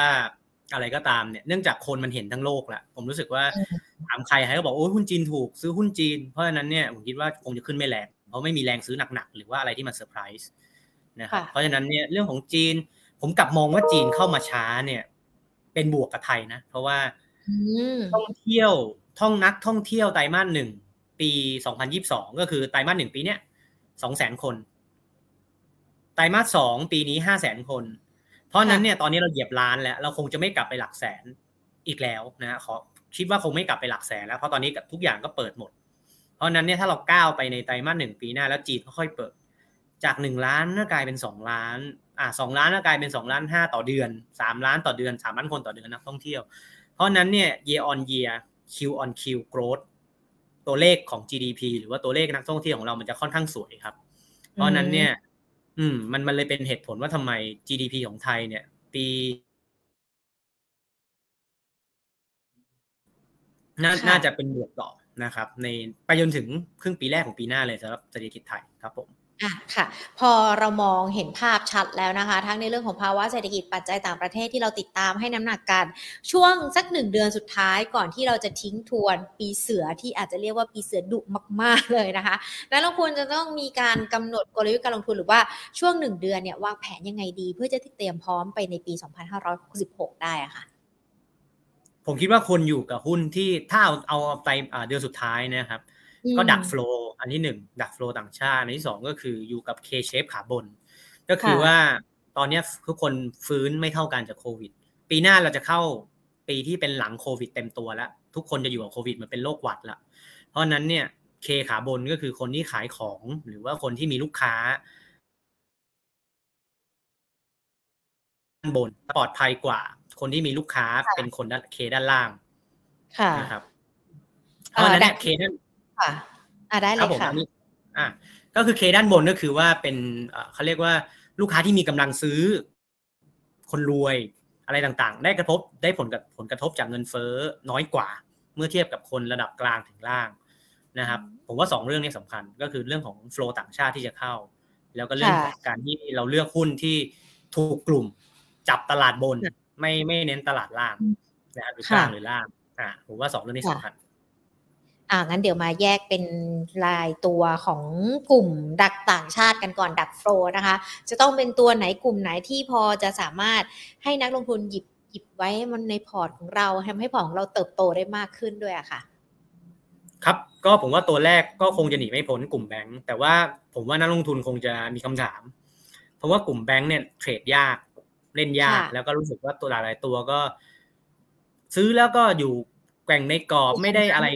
อะไรก็ตามเนี่ยเนื่องจากคนมันเห็นทั้งโลกแหละผมรู้สึกว่าอืมถามใครใครก็บอกโอ้ยหุ้นจีนถูกซื้อหุ้นจีน เพราะฉะนั้นเนี่ยผมคิดว่าคงจะขึ้นไม่แรง เพราะไม่มีแรงซื้อหนักๆ หรือว่าอะไรที่มันเซอร์ไพรส์นะครับค่ะเพราะฉะนั้นเนี่ยเรื่องของจีน ผมกลับมองว่าจีนเข้ามาช้าเนี่ย เป็นบวกกับไทยนะ เพราะว่าอืมท่องเที่ยวท่องนักท่องเที่ยวไตรมาสหนึ่งปี2022ก็คือไตรมาสหนึ่งปีเนี้ยสองแสนคน ไตรมาสสองปีนี้ห้าแสนคน เพราะฉะนั้นเนี่ยตอนนี้เราเหยียบล้านแล้ว เราคงจะไม่กลับไปหลักแสนอีกแล้วนะฮะขอคิดว่าคงไม่กลับไปหลักแสนแล้วเพราะตอนนี้ทุกอย่างก็เปิดหมด เพราะฉะนั้นเนี่ยถ้าเราก้าวไปในไตรมาสหนึ่งปีหน้าแล้วจีนค่อยๆเปิด จากหนึ่งล้านก็กลายเป็นสองล้านอ่าสองล้านก็กลายเป็นสองล้านห้าต่อเดือนสามล้านต่อเดือนสามล้านคนต่อเดือนนักท่องเที่ยว เพราะฉะนั้นเนี่ย year on year Q on Q growth ตัวเลขของ GDP หรือว่าตัวเลขนักท่องเที่ยวของเรามันจะค่อนข้างสวยครับ เพราะฉะนั้นเนี่ย อืม มันมันเลยเป็นเหตุผลว่าทำไม GDP ของไทยเนี่ย ปีน่าค่ะน่าจะเป็นบวกต่อ นะครับในไปจนถึงครึ่งปีแรกของปีหน้าเลยสำหรับเศรษฐกิจไทยครับผมอะค่ะ พอเรามองเห็นภาพชัดแล้วนะคะ ทั้งในเรื่องของภาวะเศรษฐกิจปัจจัยต่างประเทศที่เราติดตามให้น้ำหนักกัน ช่วงสักหนึ่งเดือนสุดท้ายก่อนที่เราจะทิ้งทวนปีเสือที่อาจจะเรียกว่าปีเสือดุมาก ๆ เลยนะคะ แล้วเราควรจะต้องมีการกำหนดกลยุทธ์การลงทุนหรือว่าช่วงหนึ่งเดือนเนี่ยวางแผนยังไงดี เพื่อจะเตรียมพร้อมไปในปี 2566 ได้อะค่ะ ผมคิดว่าคนอยู่กับหุ้นที่ถ้าเอาเอาไปเดือนสุดท้ายนะครับ ก็ดักโฟล์อันที่หนึ่งดักโฟล์ต่างชาติ อันที่สองก็คืออยู่กับ K shape ขาบน ก็คือว่าตอนนี้ทุกคนฟื้นไม่เท่ากันจากโควิด ปีหน้าเราจะเข้าปีที่เป็นหลังโควิดเต็มตัวแล้ว ทุกคนจะอยู่กับโควิดมันเป็นโรคหวัดละเพราะนั้นเนี่ยเคขาบนก็คือคนที่ขายของหรือว่าคนที่มีลูกค้าด้านบนปลอดภัยกว่า คนที่มีลูกค้าเป็นคนด้านเคด้านล่างค่ะนะครับเพราะนั้นเคด้านค่ะอ่าได้เลยค่ะอ่าก็คือเคด้านบนก็คือว่าเป็นเขาเรียกว่าลูกค้าที่มีกำลังซื้อ คนรวยอะไรต่างๆ ได้กระทบได้ผลกับผลกระทบจากเงินเฟ้อน้อยกว่า เมื่อเทียบกับคนระดับกลางถึงล่างนะครับผมว่าสองเรื่องนี้สำคัญก็คือเรื่องของโฟล์ต่างชาติที่จะเข้า แล้วก็เรื่องของการที่เราเลือกหุ้นที่ถูกกลุ่ม จับตลาดบน ไม่ไม่เน้นตลาดล่างนะครับหรือกลางหรือล่างอ่าผมว่าสองเรื่องนี้สำคัญอ่างั้นเดี๋ยวมาแยกเป็นรายตัวของกลุ่มดักต่างชาติกันก่อนดัก flow นะคะ จะต้องเป็นตัวไหนกลุ่มไหนที่พอจะสามารถให้นักลงทุนหยิบหยิบไว้มันในพอร์ตของเราทำให้พอร์ตของเราเติบโตได้มากขึ้นด้วยอะค่ะ ครับก็ผมว่าตัวแรกก็คงจะหนีไม่พ้นกลุ่มแบงก์แต่ว่าผมว่านักลงทุนคงจะมีคำถาม เพราะว่ากลุ่มแบงก์เนี่ยเทรดยาก เล่นยาก แล้วก็รู้สึกว่าตัวหลายตัวก็ ซื้อแล้วก็อยู่แกว่งในกรอบไม่ได้อะไร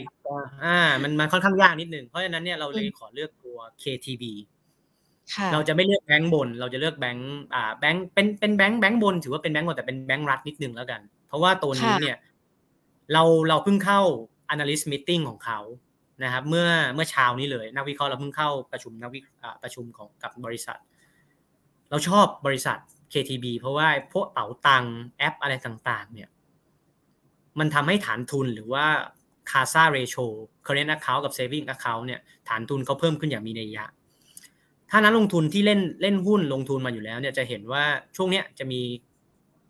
อ่า มันมันค่อนข้างยากนิดนึงเพราะฉะนั้นเนี่ยเราเลยขอเลือกตัว KTB เราจะไม่เลือกแบงก์บน เราจะเลือกแบงก์อ่าแบงก์เป็นเป็นแบงก์แบงก์บน ถือว่าเป็นแบงก์บนแต่เป็นแบงก์รัฐนิดนึงแล้วกัน เพราะว่าตัวนี้เนี่ย เราเราเพิ่งเข้า analyst meeting ของเขานะครับ เมื่อเมื่อเช้านี้เลย นักวิเคราะห์เราเพิ่งเข้าประชุมนักวิประชุมของกับบริษัท เราชอบบริษัท KTB เพราะว่าพวกเป๋าตังแอปอะไรต่างๆ เนี่ย มันทำให้ฐานทุนหรือว่า CASA ratio current account กับ saving account เนี่ยฐานทุนเขาเพิ่มขึ้นอย่างมีนัยยะ ถ้านักลงทุนที่เล่นเล่นหุ้นลงทุนมาอยู่แล้วเนี่ยจะเห็นว่าช่วงเนี้ยจะมี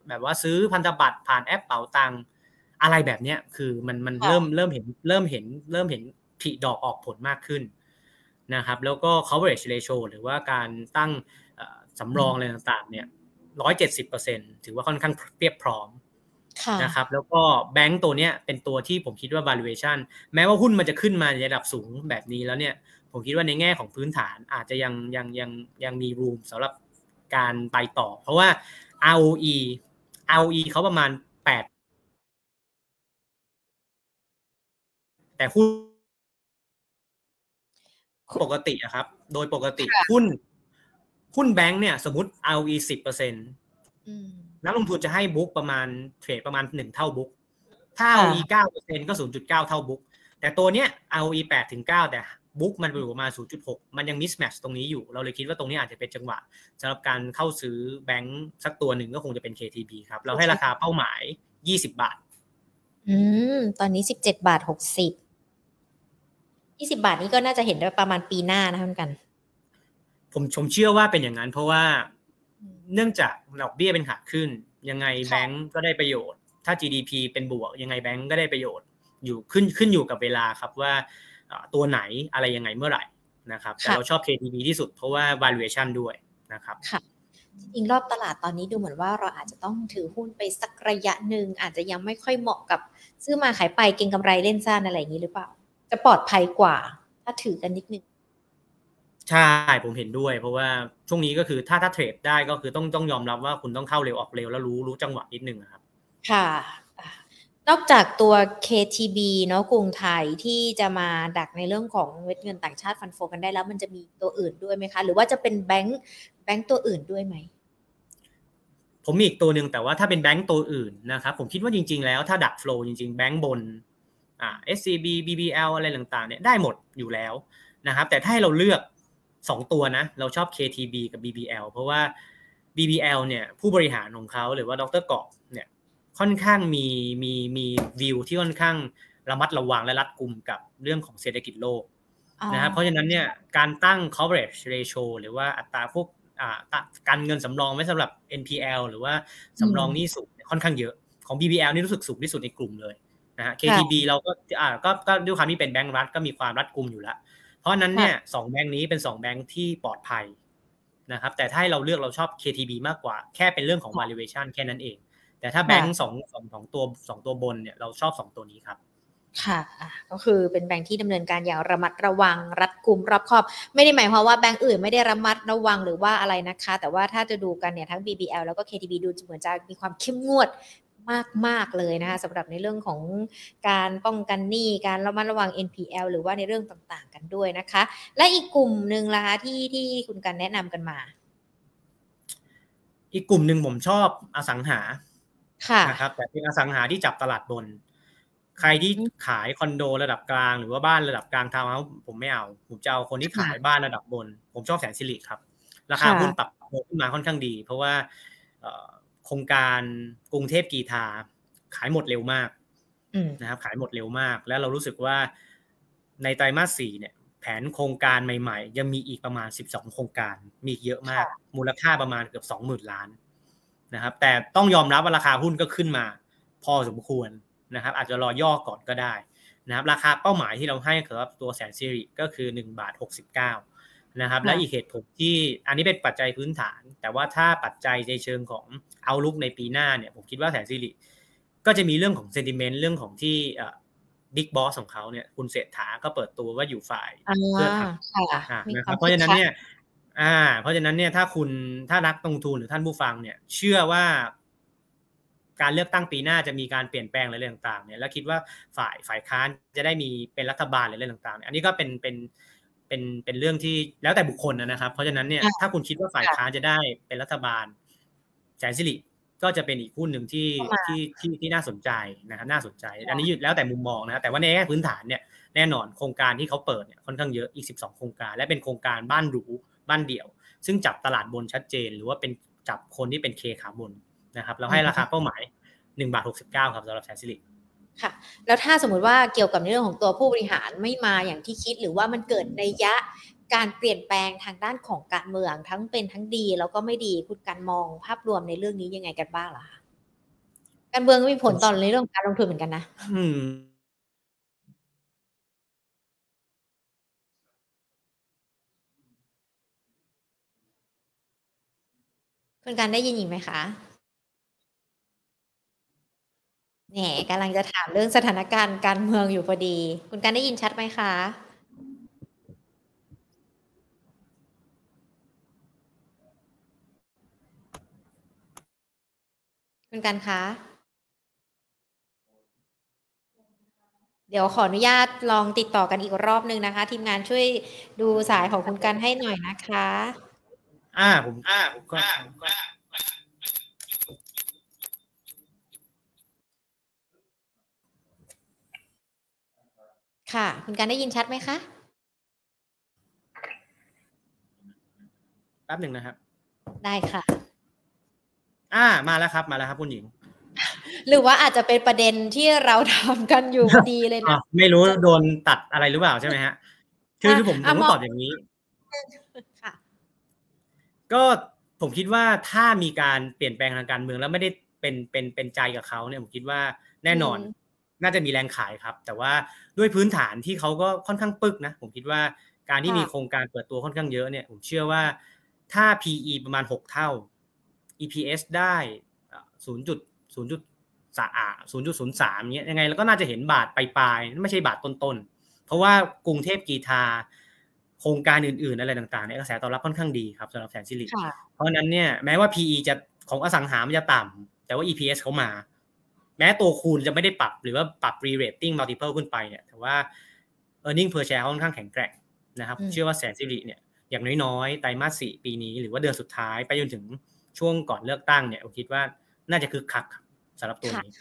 แบบว่าซื้อพันธบัตรผ่านแอปเป๋าตังอะไรแบบเนี้ยคือมันมันเริ่มเริ่มเห็นเริ่มเห็นเริ่มเห็นผลิดอกออกผลมากขึ้นนะครับแล้วก็ coverage ratio หรือว่าการตั้งสำรองอะไรต่างๆเนี่ย ร้อยเจ็ดสิบเปอร์เซ็นถือว่าค่อนข้างเรียบพร้อมนะครับแล้วก็แบงก์ตัวเนี้ยเป็นตัวที่ผมคิดว่า valuation แม้ว่าหุ้นมันจะขึ้นมาในระดับสูงแบบนี้แล้วเนี่ยผมคิดว่าในแง่ของพื้นฐานอาจจะยังยังยังยังมีรูมสำหรับการไปต่อ เพราะว่า ROE ROE เขาประมาณแปดแต่หุ้นปกติอะครับ โดยปกติหุ้น หุ้นแบงก์เนี่ยสมมติ ROE สิบเปอร์เซ็นต์นักลงทุนจะให้บุ๊กประมาณเทรดประมาณหนึ่งเท่าบุ๊กถ้า ROE เก้าเปอร์เซ็นก็ศูนย์จุดเก้าเท่าบุ๊กแต่ตัวเนี้ย ROE แปดถึงเก้าแต่บุ๊กมันอยู่ประมาณศูนย์จุดหกมันยังมิสแมชตรงนี้อยู่ เราเลยคิดว่าตรงนี้อาจจะเป็นจังหวะสำหรับการเข้าซื้อแบงค์สักตัวหนึ่งก็คงจะเป็น KTB ครับ เราให้ราคาเป้าหมายยี่สิบาท อืม ตอนนี้สิบเจ็ดบาทหกสิบยี่สิบาทนี้ก็น่าจะเห็นได้ประมาณปีหน้านะเหมือนกัน ผมชมเชื่อว่าเป็นอย่างนั้น เพราะว่าเนื่องจากดอกเบี้ยเป็นขาขึ้น ยังไงแบงก์ก็ได้ประโยชน์ ถ้า GDP เป็นบวก ยังไงแบงก์ก็ได้ประโยชน์อยู่ขึ้นขึ้นอยู่กับเวลาครับว่าตัวไหนอะไรยังไงเมื่อไหร่นะครับแต่เราชอบ KTB ที่สุดเพราะว่า valuation ด้วยนะครับค่ะจริงรอบตลาดตอนนี้ดูเหมือนว่าเราอาจจะต้องถือหุ้นไปสักระยะหนึ่งอาจจะยังไม่ค่อยเหมาะกับ ซื้อมาขายไปเก็งกำไรเล่นซ่านอะไรอย่างนี้หรือเปล่า จะปลอดภัยกว่า ถ้าถือกันนิดนึง ใช่ผมเห็นด้วย เพราะว่าช่วงนี้ก็คือถ้าถ้าเทรดได้ก็คือต้องต้องยอมรับว่าคุณต้องเข้าเร็วออกเร็วแล้วรู้รู้จังหวะนิดนึงครับ ค่ะ นอกจากตัว KTB เนาะกรุงไทยที่จะมาดักในเรื่องของเม็ดเงินต่างชาติฟันโฟกันได้แล้ว มันจะมีตัวอื่นด้วยไหมคะ หรือว่าจะเป็นแบงค์แบงค์ตัวอื่นด้วยไหมผมมีอีกตัวหนึ่งแต่ว่าถ้าเป็นแบงค์ตัวอื่นนะครับผมคิดว่าจริง ๆ แล้วถ้าดักโฟล์จริง ๆ แบงค์บนอ่า SCB BBL อะไรต่างๆเนี่ยได้หมดอยู่แล้วนะครับแต่ถ้าให้เราเลือก สองตัวนะ เราชอบ KTB กับ BBL เพราะว่า BBL เนี่ยผู้บริหารของเขาหรือว่าดรกอบเนี่ยค่อนข้างมีมีมีวิวที่ค่อนข้างระมัดระวังและรัดกุมกับเรื่องของเศรษฐกิจโลกนะครับเพราะฉะนั้นเนี่ยการตั้ง coverage ratio หรือว่าอัตราพวกการเงินสำรองไว้สำหรับ NPL หรือว่าสำรองนี้สูงค่อนข้างเยอะของ BBL นี่รู้สึกสูงที่สุดในกลุ่มเลยนะฮะ KTB เราก็อ่าก็ก็ด้วยความที่เป็นแบงก์รัฐก็มีความรัดกุมอยู่แล้ว เพราะนั้นเนี่ยสองแบงค์นี้เป็นสองแบงค์ที่ปลอดภัยนะครับแต่ถ้าเราเลือกเราชอบ KTB มากกว่า แค่เป็นเรื่องของ valuation แค่นั้นเอง แต่ถ้าแบงค์สองสองสองตัวสองตัวบนเนี่ยเราชอบสองตัวนี้ครับค่ะ ก็คือเป็นแบงค์ที่ดำเนินการอย่างระมัดระวังรัดกุมรอบคอบ ไม่ได้หมายความว่าแบงค์อื่นไม่ได้ระมัดระวังหรือว่าอะไรนะคะ แต่ว่าถ้าจะดูกันเนี่ยทั้ง BBL แล้วก็ KTB ดูเหมือนจะมีความเข้มงวด มาก ๆ เลยนะคะสำหรับในเรื่องของการป้องกันหนี้การระมัดระวัง NPL หรือว่าในเรื่องต่างๆ กันด้วยนะคะ และอีกกลุ่มหนึ่งล่ะคะที่ที่คุณกันแนะนำกันมา อีกกลุ่มหนึ่งผมชอบอสังหาค่ะนะครับแต่เป็นอสังหาที่จับตลาดบน ใครที่ขายคอนโดระดับกลางหรือว่าบ้านระดับกลางทาวน์เฮาส์ผมไม่เอา ผมจะเอาคนที่ขายบ้านระดับบน ผมชอบแสนสิริครับ ราคาหุ้นปรับขึ้นมาค่อนข้างดี เพราะว่าโครงการกรุงเทพกีทาขายหมดเร็วมากนะครับ ขายหมดเร็วมาก แล้วเรารู้สึกว่าในไตรมาสสี่เนี่ย แผนโครงการใหม่ ๆ ยังมีอีกประมาณ 12 โครงการ มีเยอะมาก มูลค่าประมาณเกือบ 20,000 ล้านนะครับ แต่ต้องยอมรับว่าราคาหุ้นก็ขึ้นมา พอสมควรนะครับ อาจจะรอย่อก่อนก็ได้นะครับ ราคาเป้าหมายที่เราให้กับตัวแสนซีรีก็คือ1บาท69 นะครับ และอีกเหตุผลที่อันนี้เป็นปัจจัยพื้นฐาน แต่ว่าถ้าปัจจัยในเชิงของเอาลุกในปีหน้าเนี่ยผมคิดว่าแสนซีรีก็จะมีเรื่องของเซนติเมนต์เรื่องของที่บิ๊กบอสของเขาเนี่ยคุณเศรษฐาก็เปิดตัวว่าอยู่ฝ่ายเพื่อไทยนะครับเพราะฉะนั้นเนี่ยอ่า เพราะฉะนั้นเนี่ยถ้าคุณถ้านักลงทุนหรือท่านผู้ฟังเนี่ย เชื่อว่าการเลือกตั้งปีหน้าจะมีการเปลี่ยนแปลงอะไรต่างๆเนี่ยแล้วคิดว่าฝ่ายฝ่ายค้านจะได้มีเป็นรัฐบาลหรืออะไรต่างๆเนี่ยอันนี้ก็เป็นเป็น เป็นเป็นเรื่องที่แล้วแต่บุคคลนะครับ เพราะฉะนั้นเนี่ยถ้าคุณคิดว่าฝ่ายค้านจะได้เป็นรัฐบาลแสนสิริก็จะเป็นอีกหุ้นหนึ่งที่ที่ที่ที่น่าสนใจนะครับน่าสนใจ อันนี้แล้วแต่มุมมองนะแต่ว่าในแง่พื้นฐานเนี่ยแน่นอนโครงการที่เขาเปิดเนี่ยค่อนข้างเยอะอีก 12 โครงการ และเป็นโครงการบ้านหรูบ้านเดี่ยว ซึ่งจับตลาดบนชัดเจน หรือว่าเป็นจับคนที่เป็นเคขาบนนะครับเราให้ราคาเป้าหมาย1บาท69ครับสำหรับแสนสิริ ค่ะ แล้วถ้าสมมุติว่าเกี่ยวกับเรื่องของตัวผู้บริหารไม่มาอย่างที่คิดหรือว่ามันเกิดในยะการเปลี่ยนแปลงทางด้านของการเมืองทั้งเป็นทั้งดีแล้วก็ไม่ดีคุณการมองภาพรวมในเรื่องนี้ยังไงกันบ้างล่ะการเมืองก็มีผลต่อในเรื่องการลงทุนเหมือนกันนะคุณการได้ยินอีกไหมคะ แหมกำลังจะถามเรื่องสถานการณ์การเมืองอยู่พอดี คุณการได้ยินชัดไหมคะ คุณกันคะ เดี๋ยวขออนุญาตลองติดต่อกันอีกรอบนึงนะคะ ทีมงานช่วยดูสายของคุณกันให้หน่อยนะคะ อ่าผมอ่าผมก็ ค่ะ คุณกันได้ยินชัดไหมคะแป๊บหนึ่งนะครับ ได้ค่ะ อ่ามาแล้วครับ มาแล้วครับคุณหญิง หรือว่าอาจจะเป็นประเด็นที่เราทำกันอยู่ดีเลยนะไม่รู้โดนตัดอะไรหรือเปล่าใช่ไหมฮะคือคือผมผมต้องตอบอย่างนี้ค่ะก็ผมคิดว่าถ้ามีการเปลี่ยนแปลงทางการเมืองแล้วไม่ได้เป็นเป็นเป็นใจกับเขาเนี่ยผมคิดว่าแน่นอน น่าจะมีแรงขายครับ แต่ว่าด้วยพื้นฐานที่เขาก็ค่อนข้างปึกนะ ผมคิดว่าการที่มีโครงการเปิดตัวค่อนข้างเยอะเนี่ยผมเชื่อว่าถ้า PE ประมาณหกเท่า EPS ได้ศูนย์จุดศูนย์จุดสาศูนย์จุดศูนย์สามเนี้ยยังไงเราก็น่าจะเห็นบาทปลายๆไม่ใช่บาทต้นๆ เพราะว่ากรุงเทพกีทาโครงการอื่นๆ อะไรต่างๆเนี่ยกระแสตอบรับค่อนข้างดีครับสำหรับแสนสิริเพราะนั้นเนี่ยแม้ว่า PE จะของอสังหามันจะต่ำแต่ว่า EPS เขามา แม้ตัวคูณจะไม่ได้ปรับหรือว่าปรับ re-rating multiple ขึ้นไปเนี่ยแต่ว่า earning per share ค่อนข้างแข็งแกร่งนะครับเชื่อว่าแสนสิริเนี่ยอย่างน้อยๆไตรมาสสี่ปีนี้ หรือว่าเดือนสุดท้ายไปจนถึงช่วงก่อนเลือกตั้งเนี่ยผมคิดว่าน่าจะคึกคักสำหรับตัวนี้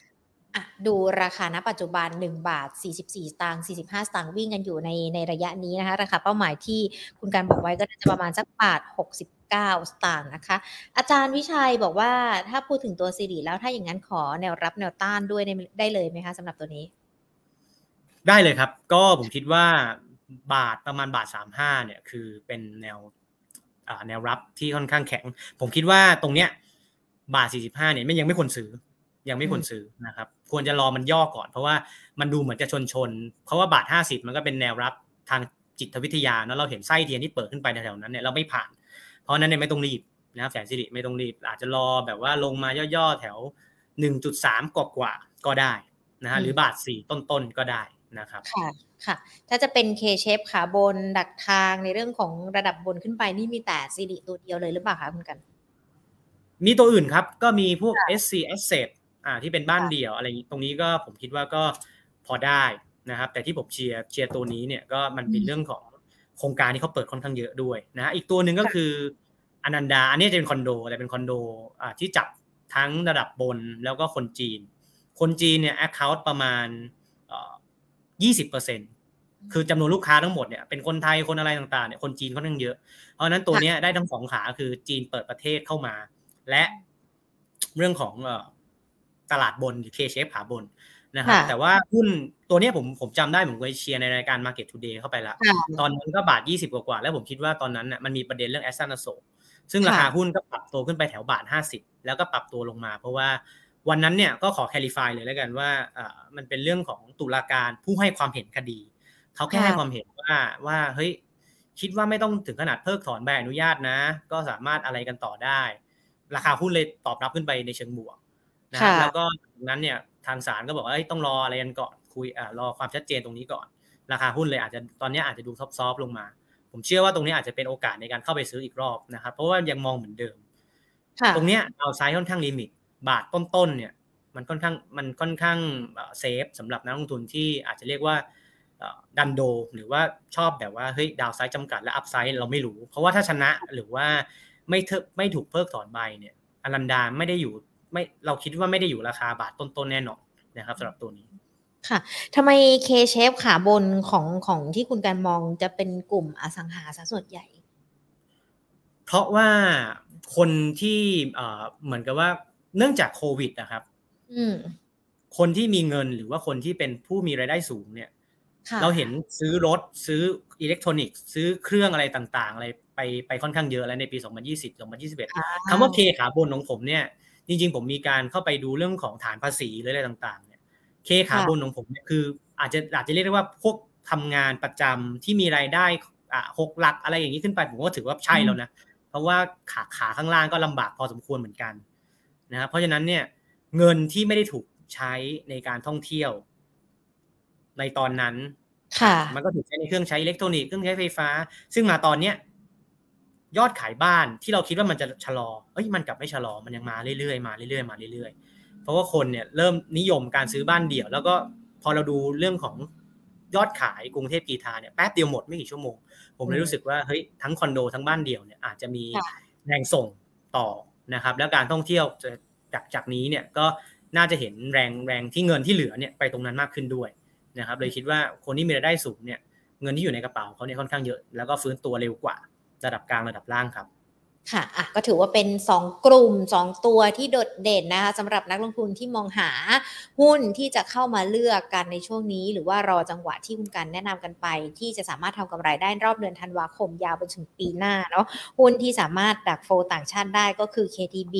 ดูราคาณปัจจุบัน 1 บาท 44 สตางค์45 สตางค์วิ่งกันอยู่ในในระยะนี้นะคะ ราคาเป้าหมายที่คุณการบอกไว้ก็จะประมาณสักบาท 69 สตางค์นะคะ อาจารย์วิชัยบอกว่าถ้าพูดถึงตัวซีรีแล้วถ้าอย่างนั้นขอแนวรับแนวต้านด้วยได้เลยไหมคะสำหรับตัวนี้ ได้เลยครับ ก็ผมคิดว่าบาทประมาณบาท 35เนี่ยคือเป็นแนวแนวรับที่ค่อนข้างแข็ง ผมคิดว่าตรงเนี้ยบาท 45เนี่ยไม่ยังไม่ควรซื้อยังไม่ควรซื้อนะครับ ควรจะรอมันย่อก่อน เพราะว่ามันดูเหมือนจะชนชน เพราะว่าบาท 50 มันก็เป็นแนวรับทางจิตวิทยาเนาะเราเห็นไส้เทียนที่เปิดขึ้นไปแถวๆนั้นเนี่ยเราไม่ผ่าน เพราะนั้นเนี่ยไม่ต้องรีบนะครับแสนสิริไม่ต้องรีบ อาจจะรอแบบว่าลงมาย่อๆแถว 1.3กว่ากว่าก็ได้นะฮะหรือบาทสี่ต้นๆก็ได้นะครับค่ะค่ะ ถ้าจะเป็น K shape ขาบนดักทางในเรื่องของระดับบนขึ้นไปนี่มีแต่ซีรีตัวเดียวเลยหรือเปล่าคะคุณกัน มีตัวอื่นครับ ก็มีพวก SC Asset อ่าที่เป็นบ้านเดี่ยวอะไรตรงนี้ก็ผมคิดว่าก็พอได้นะครับ แต่ที่ผมเชียร์เชียร์ตัวนี้เนี่ยก็มันเป็นเรื่องของ โครงการที่เขาเปิดค่อนข้างเยอะด้วยนะอีกตัวหนึ่งก็คืออนันดาอันนี้จะเป็นคอนโดแต่เป็นคอนโดที่จับทั้งระดับบนแล้วก็คนจีน คนจีนเนี่ย account ประมาณยี่สิบเปอร์เซ็นต์คือจำนวนลูกค้าทั้งหมดเนี่ยเป็นคนไทยคนอะไรต่างๆเนี่ยคนจีนค่อนข้างเยอะ เพราะฉะนั้นตัวนี้ได้ทั้งสองขาคือจีนเปิดประเทศเข้ามา และเรื่องของตลาดบนหรือ K-shape ขาบน นะครับแต่ว่าหุ้นตัวนี้ผมผมจำได้ผมเคยเชียร์ในรายการ Market Today เข้าไปแล้วตอนนั้นก็บาท 20 กว่าแล้วผมคิดว่าตอนนั้นน่ะมันมีประเด็นเรื่องแอชตันอโศกซึ่งราคาหุ้นก็ปรับตัวขึ้นไปแถวบาท 50 แล้วก็ปรับตัวลงมา เพราะว่าวันนั้นเนี่ยก็ขอ clarify เลยแล้วกันว่ามันเป็นเรื่องของตุลาการผู้ให้ความเห็นคดีเขาแค่ให้ความเห็นว่าว่าเฮ้ยคิดว่าไม่ต้องถึงขนาดเพิกถอนใบอนุญาตนะ ก็สามารถอะไรกันต่อได้ ราคาหุ้นเลยตอบรับขึ้นไปในเชิงบวกนะแล้วก็นั้นเนี่ย ทางศาลก็บอกว่าต้องรออะไรกันก่อนคุยอ่ารอความชัดเจนตรงนี้ก่อน ราคาหุ้นเลยอาจจะตอนนี้อาจจะดู soft ๆลงมา ผมเชื่อว่าตรงนี้อาจจะเป็นโอกาสในการเข้าไปซื้ออีกรอบนะครับ เพราะว่ายังมองเหมือนเดิมตรงเนี้ยเอาไซส์ค่อนข้าง limit บาทต้นๆเนี่ยมันค่อนข้างมันค่อนข้าง safe สำหรับนักลงทุนที่อาจจะเรียกว่าดันโด หรือว่าชอบแบบว่าเฮ้ยดาวไซด์จำกัดและอัพไซด์เราไม่รู้ เพราะว่าถ้าชนะหรือว่าไม่เทไม่ถูกเพิกถอนใบเนี่ยอลันดาไม่ได้อยู่ ไม่เราคิดว่าไม่ได้อยู่ราคาบาทต้นๆแน่นอนนะครับสำหรับตัวนี้ค่ะทำไมเคเชฟขาบนของของที่คุณการมองจะเป็นกลุ่มอสังหาซะส่วนใหญ่ เพราะว่าคนที่เหมือนกับว่าเนื่องจากโควิดนะครับอืมคนที่มีเงินหรือว่าคนที่เป็นผู้มีรายได้สูงเนี่ย เราเห็นซื้อรถซื้ออิเล็กทรอนิกส์ ซื้อเครื่องอะไรต่างๆ อะไรไปไปค่อนข้างเยอะแล้วในปี 2020 2021คำว่าเคขาบนของผมเนี่ย จริง ๆ ผมมีการเข้าไปดูเรื่องของฐานภาษีหรืออะไรต่างๆเนี่ยเคขาบนของผมเนี่ยคือ อาจจะอาจจะเรียกได้ว่าพวกทำงานประจำที่มีรายได้อ่าหกหลักอะไรอย่างนี้ขึ้นไปผมก็ถือว่าใช่แล้วนะเพราะว่าขาขาข้างล่างก็ลำบากพอสมควรเหมือนกันนะครับเพราะฉะนั้นเนี่ยเงินที่ไม่ได้ถูกใช้ในการท่องเที่ยว ในตอนนั้นมันก็ถูกใช้ในเครื่องใช้อิเล็กทรอนิกส์เครื่องใช้ไฟฟ้า ซึ่งมาตอนเนี้ย ยอดขายบ้านที่เราคิดว่ามันจะชะลอเอ้ยมันกลับไม่ชะลอมันยังมาเรื่อยๆมาเรื่อยๆมาเรื่อยๆ เพราะว่าคนเนี่ยเริ่มนิยมการซื้อบ้านเดี่ยว แล้วก็พอเราดูเรื่องของยอดขายกรุงเทพกีทาเนี่ยแป๊บเดียวหมดไม่กี่ชั่วโมง ผมเลยรู้สึกว่าเฮ้ยทั้งคอนโดทั้งบ้านเดี่ยวเนี่ยอาจจะมีแรงส่งต่อนะครับ แล้วการท่องเที่ยวจากจากนี้เนี่ยก็น่าจะเห็นแรงแรงที่เงินที่เหลือเนี่ยไปตรงนั้นมากขึ้นด้วยนะครับเลยคิดว่าคนที่มีรายได้สูงเนี่ยเงินที่อยู่ในกระเป๋าเขาเนี่ยค่อนข้างเยอะแล้วก็ฟื้นตัวเร็วกว่า ระดับกลางระดับล่างครับ ค่ะอะ ก็ถือว่าเป็น 2 กลุ่ม 2 ตัวที่โดดเด่นนะคะสำหรับนักลงทุนที่มองหาหุ้นที่จะเข้ามาเลือกกันในช่วงนี้ หรือว่ารอจังหวะที่คุณกันแนะนำกันไป ที่จะสามารถทำกำไรได้รอบเดือนธันวาคมยาวไปถึงปีหน้าเนาะหุ้นที่สามารถดักโฟต่างชาติได้ก็คือ KTB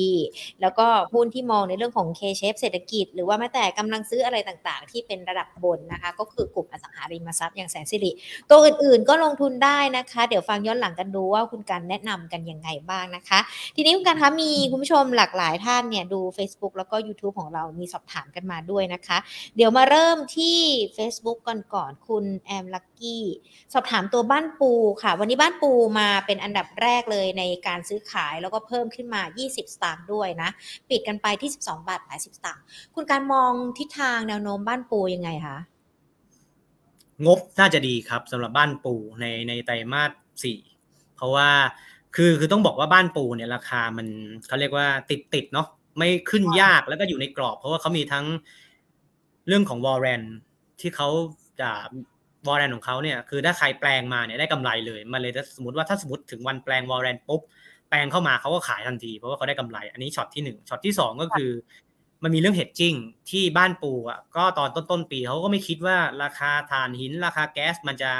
แล้วก็หุ้นที่มองในเรื่องของ K-shape เศรษฐกิจ หรือว่าแม้แต่กำลังซื้ออะไรต่างๆ ที่เป็นระดับบนนะคะ ก็คือกลุ่มอสังหาริมทรัพย์อย่างแสนสิริตัวอื่นๆ ก็ลงทุนได้นะคะ เดี๋ยวฟังย้อนหลังกันดูว่าคุณกันแนะนำกันยังไงบ้างนะคะ ทีนี้คุณกันคะมีคุณผู้ชมหลากหลายท่านเนี่ยดู Facebook แล้วก็ YouTube ของเรามีสอบถามกันมาด้วยนะคะ เดี๋ยวมาเริ่มที่ Facebook ก่อนก่อนคุณแอมลักกี้สอบถามตัวบ้านปูค่ะ วันนี้บ้านปูมาเป็นอันดับแรกเลยในการซื้อขายแล้วก็เพิ่มขึ้นมา 20 สตางค์ด้วยนะ ปิดกันไปที่ 12 บาท80 สตางค์คุณการมองทิศทางแนวโน้มบ้านปูยังไงคะงบน่าจะดีครับสำหรับบ้านปูในในไตรมาสสี่เพราะว่า คือคือต้องบอกว่าบ้านปูเนี่ยราคามันเขาเรียกว่าติดติดเนาะไม่ขึ้นยากแล้วก็อยู่ในกรอบ เพราะว่าเขามีทั้งเรื่องของ warrant ที่เขาจะ warrant ของเขาเนี่ยคือถ้าใครแปลงมาเนี่ยได้กำไรเลยมันเลยถ้าสมมติว่าถ้าสมมติถึงวันแปลง warrant ปุ๊บแปลงเข้ามาเขาก็ขายทันทีเพราะว่าเขาได้กำไร อันนี้ช็อตที่หนึ่งช็อตที่สองก็คือ มันมีเรื่อง hedging ที่บ้านปูอะก็ตอนต้นต้นปีเขาก็ไม่คิดว่าราคาถ่านหินราคาแก๊สมันจะ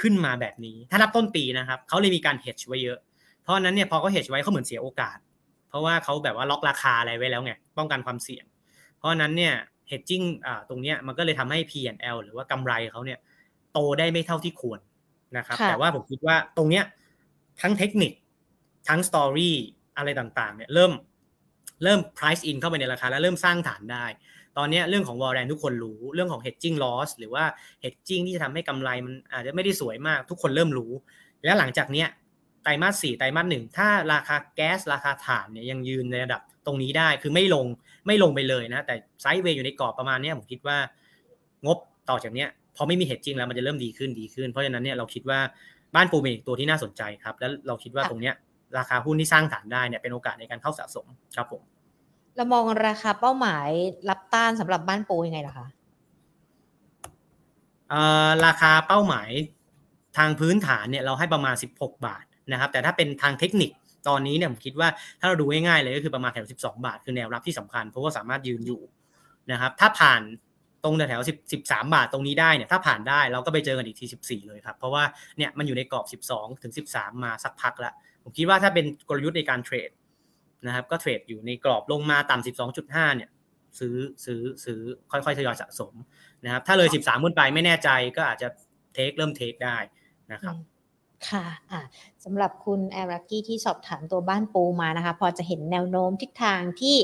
ขึ้นมาแบบนี้ ถ้านับต้นปีนะครับเขาเลยมีการ hedge ไว้เยอะ เพราะนั้นเนี่ยพอเขาเฮดไว้เขาเหมือนเสียโอกาส เพราะว่าเขาแบบว่าล็อกราคาอะไรไว้แล้วไงป้องกันความเสี่ยง เพราะนั้นเนี่ยเฮดจิ้งอ่าตรงเนี้ยมันก็เลยทำให้ P&L หรือว่ากำไรเขาเนี่ยโตได้ไม่เท่าที่ควรนะครับแต่ว่าผมคิดว่าตรงเนี้ยทั้งเทคนิคทั้งสตอรี่อะไรต่างๆเนี่ยเริ่มเริ่ม price in เข้าไปในราคาแล้วเริ่มสร้างฐานได้ ตอนนี้เรื่องของวอลเลนทุกคนรู้เรื่องของ hedging loss หรือว่า hedging ที่จะทำให้กำไรมันอาจจะไม่ได้สวยมาก ทุกคนเริ่มรู้ แล้วหลังจากเนี้ย ไตรมาสสี่ไตรมาสหนึ่งถ้าราคาแก๊สราคาถ่านเนี่ยยังยืนในระดับตรงนี้ได้คือไม่ลงไม่ลงไปเลยนะ แต่ไซด์เวย์อยู่ในกรอบประมาณนี้ผมคิดว่างบต่อจากเนี้ยพอไม่มีเหตุจริงแล้วมันจะเริ่มดีขึ้นดีขึ้น เพราะฉะนั้นเนี่ยเราคิดว่าบ้านปูเป็นอีกตัวที่น่าสนใจครับ แล้วเราคิดว่าตรงเนี้ยราคาหุ้นที่สร้างฐานได้เนี่ยเป็นโอกาสในการเข้าสะสมครับผมเรามองราคาเป้าหมายรับต้านสำหรับบ้านปูยังไงล่ะคะราคาเป้าหมายทางพื้นฐานเนี่ยเราให้ประมาณ 16 บาท นะครับแต่ถ้าเป็นทางเทคนิคตอนนี้เนี่ยผมคิดว่าถ้าเราดูง่ายๆเลยก็คือประมาณแถว 12 บาท คือแนวรับที่สำคัญ เพราะว่าสามารถยืนอยู่นะครับถ้าผ่านตรงแถว10 13 บาทตรงนี้ได้เนี่ยถ้าผ่านได้เราก็ไปเจอกันอีกที 14 เลยครับ เพราะว่าเนี่ยมันอยู่ในกรอบ 12 ถึง 13 มาสักพักล้วผมคิดว่าถ้าเป็นกลยุทธ์ในการเทรดนะครับก็เทรดอยู่ในกรอบลงมาต่ำ12.5 เนี่ยซื้อซื้อซื้อค่อยๆทยอยสะสมนะครับถ้าเลย 13ขึ้นไปไม่แน่ใจก็อาจจะเทคเริ่มเทคได้นะครับ ค่ะะสำหรับคุณแอรักกี้ที่สอบถามตัวบ้านปูมานะคะ พอจะเห็นแนวโน้มทิศทางที่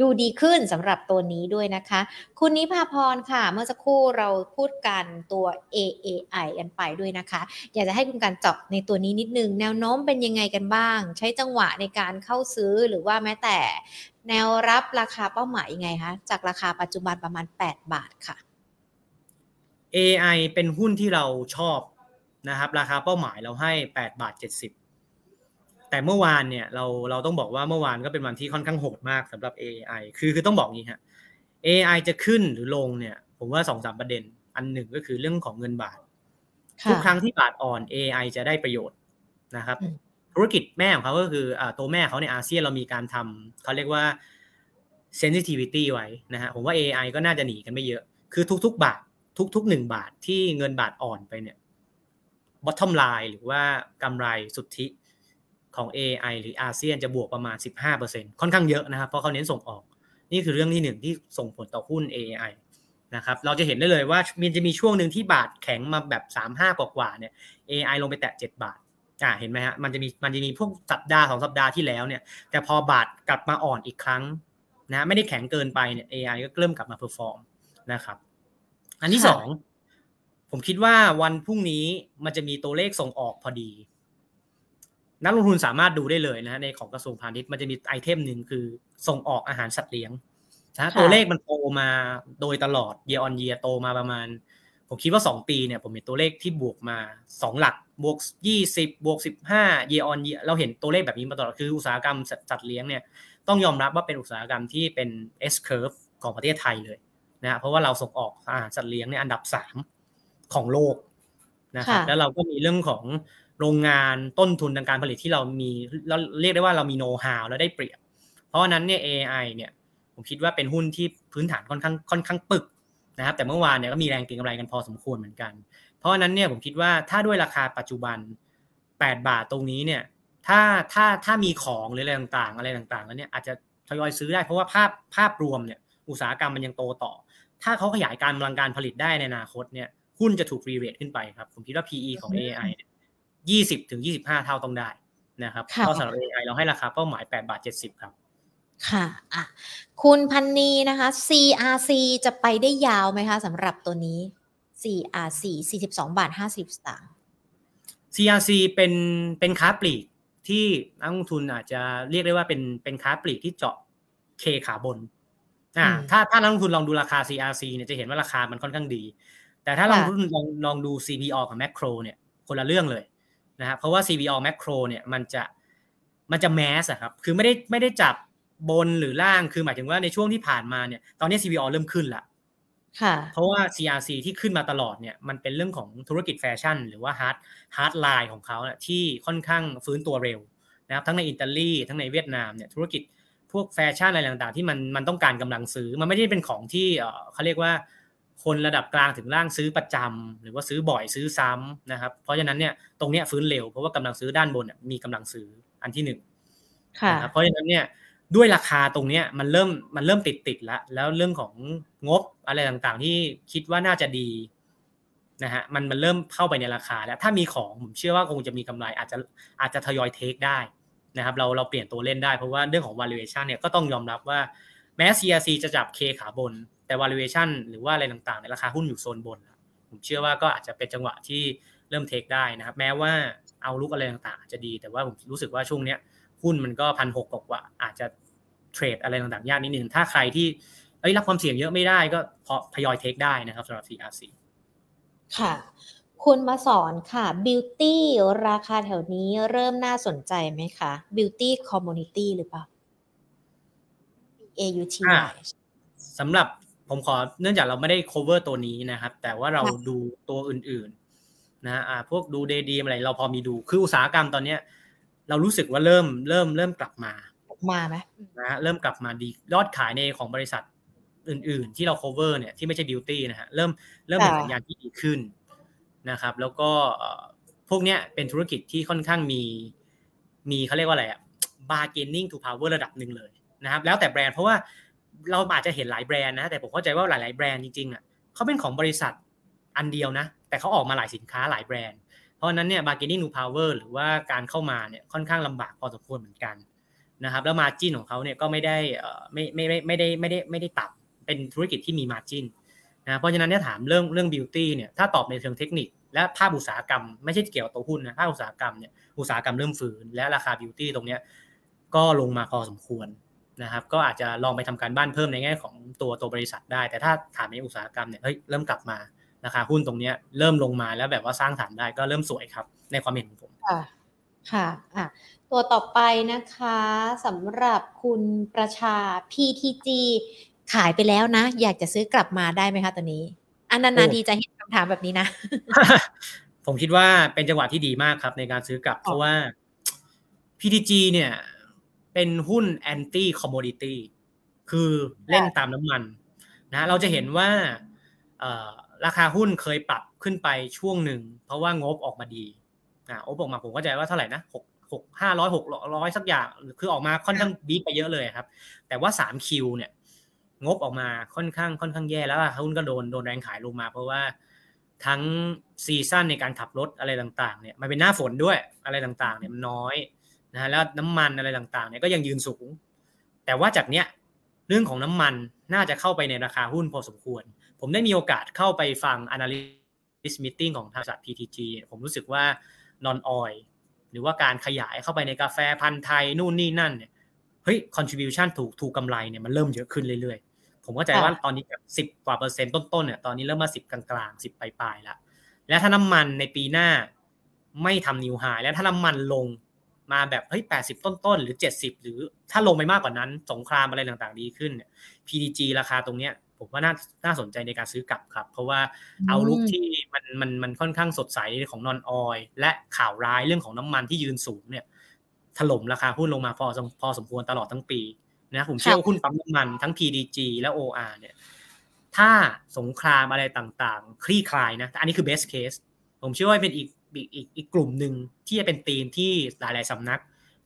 ดูดีขึ้นสำหรับตัวนี้ด้วยนะคะ คุณนิพาพรค่ะ เมื่อสักครู่เราพูดกันตัว AAI กันไปด้วยนะคะ อยากจะให้คุณการเจาะในตัวนี้นิดนึง แนวโน้มเป็นยังไงกันบ้าง ใช้จังหวะในการเข้าซื้อหรือว่าแม้แต่ แนวรับราคาเป้าหมายยังไงคะจากราคาปัจจุบันประมาณ 8 บาทค่ะ AI เป็นหุ้นที่เราชอบ นะครับราคาเป้าหมายเราให้8บาท70 แต่เมื่อวานเนี่ยเราเราต้องบอกว่าเมื่อวานก็เป็นวันที่ค่อนข้างโหดมากสำหรับ AI คือคือต้องบอกงี้ฮะ AI จะขึ้นหรือลงเนี่ย ผมว่าสองสามประเด็น อันหนึ่งก็คือเรื่องของเงินบาท ทุกครั้งที่บาทอ่อน AI จะได้ประโยชน์นะครับ ธุรกิจแม่ของเขาก็คืออตัวแม่เขาในอาเซียนเรามีการทำเขาเรียกว่า sensitivity ไว้นะฮะผมว่า AI ก็น่าจะหนีกันไม่เยอะ คือทุก ๆ บาท ทุกๆหนึ่งบาทที่เงินบาทอ่อนไปเนี่ย bottom line หรือว่ากำไรสุทธิของ AI หรืออาเซียนจะบวกประมาณ 15%ค่อนข้างเยอะนะครับ เพราะเขาเน้นส่งออก นี่คือเรื่องที่หนึ่งที่ส่งผลต่อหุ้น AI นะครับ เราจะเห็นได้เลยว่ามันจะมีช่วงหนึ่งที่บาทแข็งมาแบบ 3-5 กว่าๆเนี่ย AAI ลงไปแตะ 7 บาทอ่าเห็นไหมฮะ มันจะมี มันจะมีพวกสัปดาห์สองสัปดาห์ที่แล้วเนี่ย แต่พอบาทกลับมาอ่อนอีกครั้งนะ ไม่ได้แข็งเกินไปเนี่ย AAI ก็เริ่มกลับมา perform นะครับ อันที่สอง ผมคิดว่าวันพรุ่งนี้มันจะมีตัวเลขส่งออกพอดี นักลงทุนสามารถดูได้เลยนะในของกระทรวงพาณิชย์มันจะมี item หนึ่งคือส่งออกอาหารสัตว์เลี้ยงนะตัวเลขมันโตมาโดยตลอดเยออนเยียโตมาประมาณ ผมคิดว่า 2 ปีเนี่ยผมเห็นตัวเลขที่บวกมา 2 หลักบวก 20 บวก 15 เยออนเยียเราเห็นตัวเลขแบบนี้มาตลอดคืออุตสาหกรรมสัตว์เลี้ยงเนี่ยต้องยอมรับว่าเป็นอุตสาหกรรมที่เป็น S curve ของประเทศไทยเลยนะเพราะว่าเราส่งออกอาหารสัตว์เลี้ยงเนี่ยอันดับ 3 ของโลกนะครับแล้วเราก็มีเรื่องของโรงงานต้นทุนทางการผลิตที่เรามีเราเรียกได้ว่าเรามีโน้ตฮาวแล้วได้เปรียบ เพราะฉะนั้นเนี่ย AI เนี่ยผมคิดว่าเป็นหุ้นที่พื้นฐานค่อนข้างค่อนข้างปึกนะครับแต่เมื่อวานเนี่ยก็มีแรงเก็งกำไรกันพอสมควรเหมือนกัน เพราะฉะนั้นเนี่ยผมคิดว่าถ้าด้วยราคาปัจจุบัน 8 บาทตรงนี้เนี่ยถ้าถ้าถ้ามีของหรืออะไรต่างๆ อะไรต่างๆ แล้วเนี่ยอาจจะทยอยซื้อได้เพราะว่าภาพภาพรวมเนี่ยอุตสาหกรรมมันยังโตต่อ ถ้าเขาขยายการกำลังการผลิตได้ในอนาคตเนี่ย หุ้นจะถูกรีเวทขึ้นไปครับ ผมคิดว่า PE ของ AI ยี่สิบถึงยี่สิบห้าเท่าต้องได้นะครับก็สำหรับ AI เราให้ราคาเป้าหมายแปดบาทเจ็ดสิบครับ ค่ะอะ คุณพันนีนะคะ CRC จะไปได้ยาวไหมคะสำหรับตัวนี้ CRC สี่สิบสองบาทห้าสิบสตางค์ CRC เป็นเป็นค้าปลีกที่นักลงทุนอาจจะเรียกได้ว่าเป็นเป็นค้าปลีกที่เจาะเคขาบนอ่าถ้าถ้านักลงทุนลองดูราคา CRC เนี่ยจะเห็นว่าราคามันค่อนข้างดี แต่ถ้าลองลองลองดู CPALL กับ Makro เนี่ยคนละเรื่องเลยนะครับเพราะว่า CPALL Makro เนี่ยมันจะมันจะ mass อะครับคือไม่ได้ไม่ได้จับบนหรือล่างคือหมายถึงว่าในช่วงที่ผ่านมาเนี่ยตอนนี้ CPO เริ่มขึ้นละเพราะว่า CRC ที่ขึ้นมาตลอดเนี่ยมันเป็นเรื่องของธุรกิจแฟชั่น หรือว่า hard hardline ของเขาที่ค่อนข้างฟื้นตัวเร็วนะครับทั้งในอิตาลีทั้งในเวียดนามเนี่ยธุรกิจพวกแฟชั่นอะไรต่างๆ ที่มันมันต้องการกำลังซื้อ มันไม่ได้เป็นของที่เขาเรียกว่า คนระดับกลางถึงล่างซื้อประจำหรือว่าซื้อบ่อยซื้อซ้ำนะครับ เพราะฉะนั้นเนี่ยตรงเนี้ยฟื้นเร็วเพราะว่ากำลังซื้อด้านบนมีกำลังซื้ออันที่หนึ่งเพราะฉะนั้นเนี่ยด้วยราคาตรงเนี้ยมันเริ่มมันเริ่มติดติดแล้วแล้วเรื่องของงบอะไรต่างๆ ที่คิดว่าน่าจะดีนะฮะมันมันเริ่มเข้าไปในราคาแล้วถ้ามีของผมเชื่อว่าคงจะมีกำไรอาจจะอาจจะทยอยเทคได้นะครับเราเราเปลี่ยนตัวเล่นได้เพราะว่าเรื่องของ valuation เนี่ยก็ต้องยอมรับว่าแม้ CRC จะจับ K ขาบน แต่ valuation หรือว่าอะไรต่างๆ ในราคาหุ้นอยู่โซนบน ผมเชื่อว่าก็อาจจะเป็นจังหวะที่เริ่มเทคได้นะครับ แม้ว่าเอาลุกอะไรต่างๆ จะดี แต่ว่าผมรู้สึกว่าช่วงเนี้ยหุ้นมันก็พันหกกว่าอาจจะเทรดอะไรต่างๆ ยากนิดนึง ถ้าใครที่เอ้ยรับความเสี่ยงเยอะไม่ได้ก็พอทยอยเทคได้นะครับสำหรับ CRC ค่ะ คุณมาสอนค่ะ Beauty ราคาแถวนี้เริ่มน่าสนใจไหมคะ Beauty Community หรือเปล่า AUT สำหรับ ผมขอเนื่องจากเราไม่ได้ cover ตัวนี้นะครับ แต่ว่าเราดูตัวอื่นๆนะอ่าพวกดูเดดีอะไรเราพอมีดูคืออุตสาหกรรมตอนเนี้ย เรารู้สึกว่าเริ่มเริ่มเริ่มกลับมามาไหมนะเริ่มกลับมาดียอดขายในของบริษัทอื่น ๆ ที่เรา cover เนี่ยที่ไม่ใช่ beauty นะฮะเริ่มเริ่มเห็นสัญญาณที่ดีขึ้นนะครับ แล้วก็พวกเนี้ยเป็นธุรกิจที่ค่อนข้างมีมีเขาเรียกว่าอะไรอะ bargaining to power ระดับหนึ่งเลยนะครับ แล้วแต่แบรนด์เพราะว่า เราอาจจะเห็นหลายแบรนด์นะ แต่ผมเข้าใจว่าหลาย ๆ แบรนด์จริงๆอะเขาเป็นของบริษัทอันเดียวนะ แต่เขาออกมาหลายสินค้าหลายแบรนด์ เพราะนั้นเนี่ย bargaining power หรือว่าการเข้ามาเนี่ยค่อนข้างลำบากพอสมควรเหมือนกันนะครับ แล้วมาจิ้นของเขาเนี่ยก็ไม่ได้ไม่ไม่ไม่ไม่ได้ไม่ได้ไม่ได้ตัดเป็นธุรกิจที่มีมาจิ้นนะเพราะฉะนั้นเนี่ยถามเรื่องเรื่องบิวตี้เนี่ยถ้าตอบในเชิงเทคนิค และภาพอุตสาหกรรมไม่ใช่เกี่ยวกับตัวหุ้นนะภาพอุตสาหกรรมเนี่ยอุตสาหกรรมเริ่มฝืนและราคาบิวตี้ตรงเนี้ยก็ลงมาพอสมควร นะครับก็อาจจะลองไปทำการบ้านเพิ่มในแง่ของตัวตัวบริษัทได้ แต่ถ้าถามในอุตสาหกรรมเนี่ยเฮ้ยเริ่มกลับมาราคาหุ้นตรงนี้เริ่มลงมาแล้วแบบว่าสร้างฐานได้ก็เริ่มสวยครับ ในความเห็นของผมค่ะค่ะอะตัวต่อไปนะคะสำหรับคุณประชา PTG ขายไปแล้วนะ อยากจะซื้อกลับมาได้ไหมคะตัวนี้ อันนาดีจะเห็นคำถามแบบนี้นะ ผมคิดว่าเป็นจังหวะที่ดีมากครับในการซื้อกลับ เพราะว่า PTG เนี่ย เป็นหุ้นแอนตี้คอมมดิตี้คือเล่นตามน้ำมันนะเราจะเห็นว่าราคาหุ้นเคยปรับขึ้นไปช่วงหนึ่ง เพราะว่างบออกมาดีนะงบออกมาผมก็ใจว่าเท่าไหร่นะหกหกห้าร้อยหกร้อยสักอย่างคือออกมาค่อนข้างบีไปเยอะเลยครับ แต่ว่าสามคิวเนี่ย งบออกมาค่อนข้างค่อนข้างแย่แล้วหุ้นก็โดนโดนแรงขายลงมา เพราะว่าทั้งซีซั่นในการขับรถอะไรต่างๆเนี่ยมันเป็นหน้าฝนด้วยอะไรต่างๆ เนี่ยมันน้อย นะฮะแล้วน้ำมันอะไรต่างๆเนี่ยก็ยังยืนสูง แต่ว่าจากเนี้ยเรื่องของน้ำมันน่าจะเข้าไปในราคาหุ้นพอสมควร ผมได้มีโอกาสเข้าไปฟัง analyst meeting ของทางบริษัท PTG ผมรู้สึกว่า non oil หรือว่าการขยายเข้าไปในกาแฟพันธุ์ไทยนู่นนี่นั่นเนี่ยเฮ้ย contribution ถูกถูกกำไรเนี่ยมันเริ่มเยอะขึ้นเรื่อยๆ ผมก็ใจว่าตอนนี้แบบสิบกว่าเปอร์เซ็นต์ต้นๆเนี่ยตอนนี้เริ่มมาสิบกลางๆสิบปลายๆแล้วและถ้าน้ำมันในปีหน้าไม่ทำนิวไฮแล้วถ้าน้ำมันลง มาแบบเฮ้ยแปดสิบต้นๆ หรือเจ็ดสิบหรือถ้าลงไปมากกว่านั้น สงครามอะไรต่างๆดีขึ้นเนี่ย PDG ราคาตรงเนี้ยผมว่าน่าน่าสนใจในการซื้อกลับครับ เพราะว่าเอาลุกที่มันมันมันค่อนข้างสดใสของนอนออยและข่าวร้ายเรื่องของน้ำมันที่ยืนสูงเนี่ย ถล่มราคาหุ้นลงมาพอพอสมควรตลอดทั้งปีนะผมเชื่อว่าหุ้นปั๊มน้ำมันทั้ง PDG และ OR เนี่ย ถ้าสงครามอะไรต่างๆ คลี่คลายนะอันนี้คือ best case ผมเชื่อว่าเป็นอีก อีกอีกกลุ่มหนึ่งที่จะเป็นธีมที่หลาย ๆสำนัก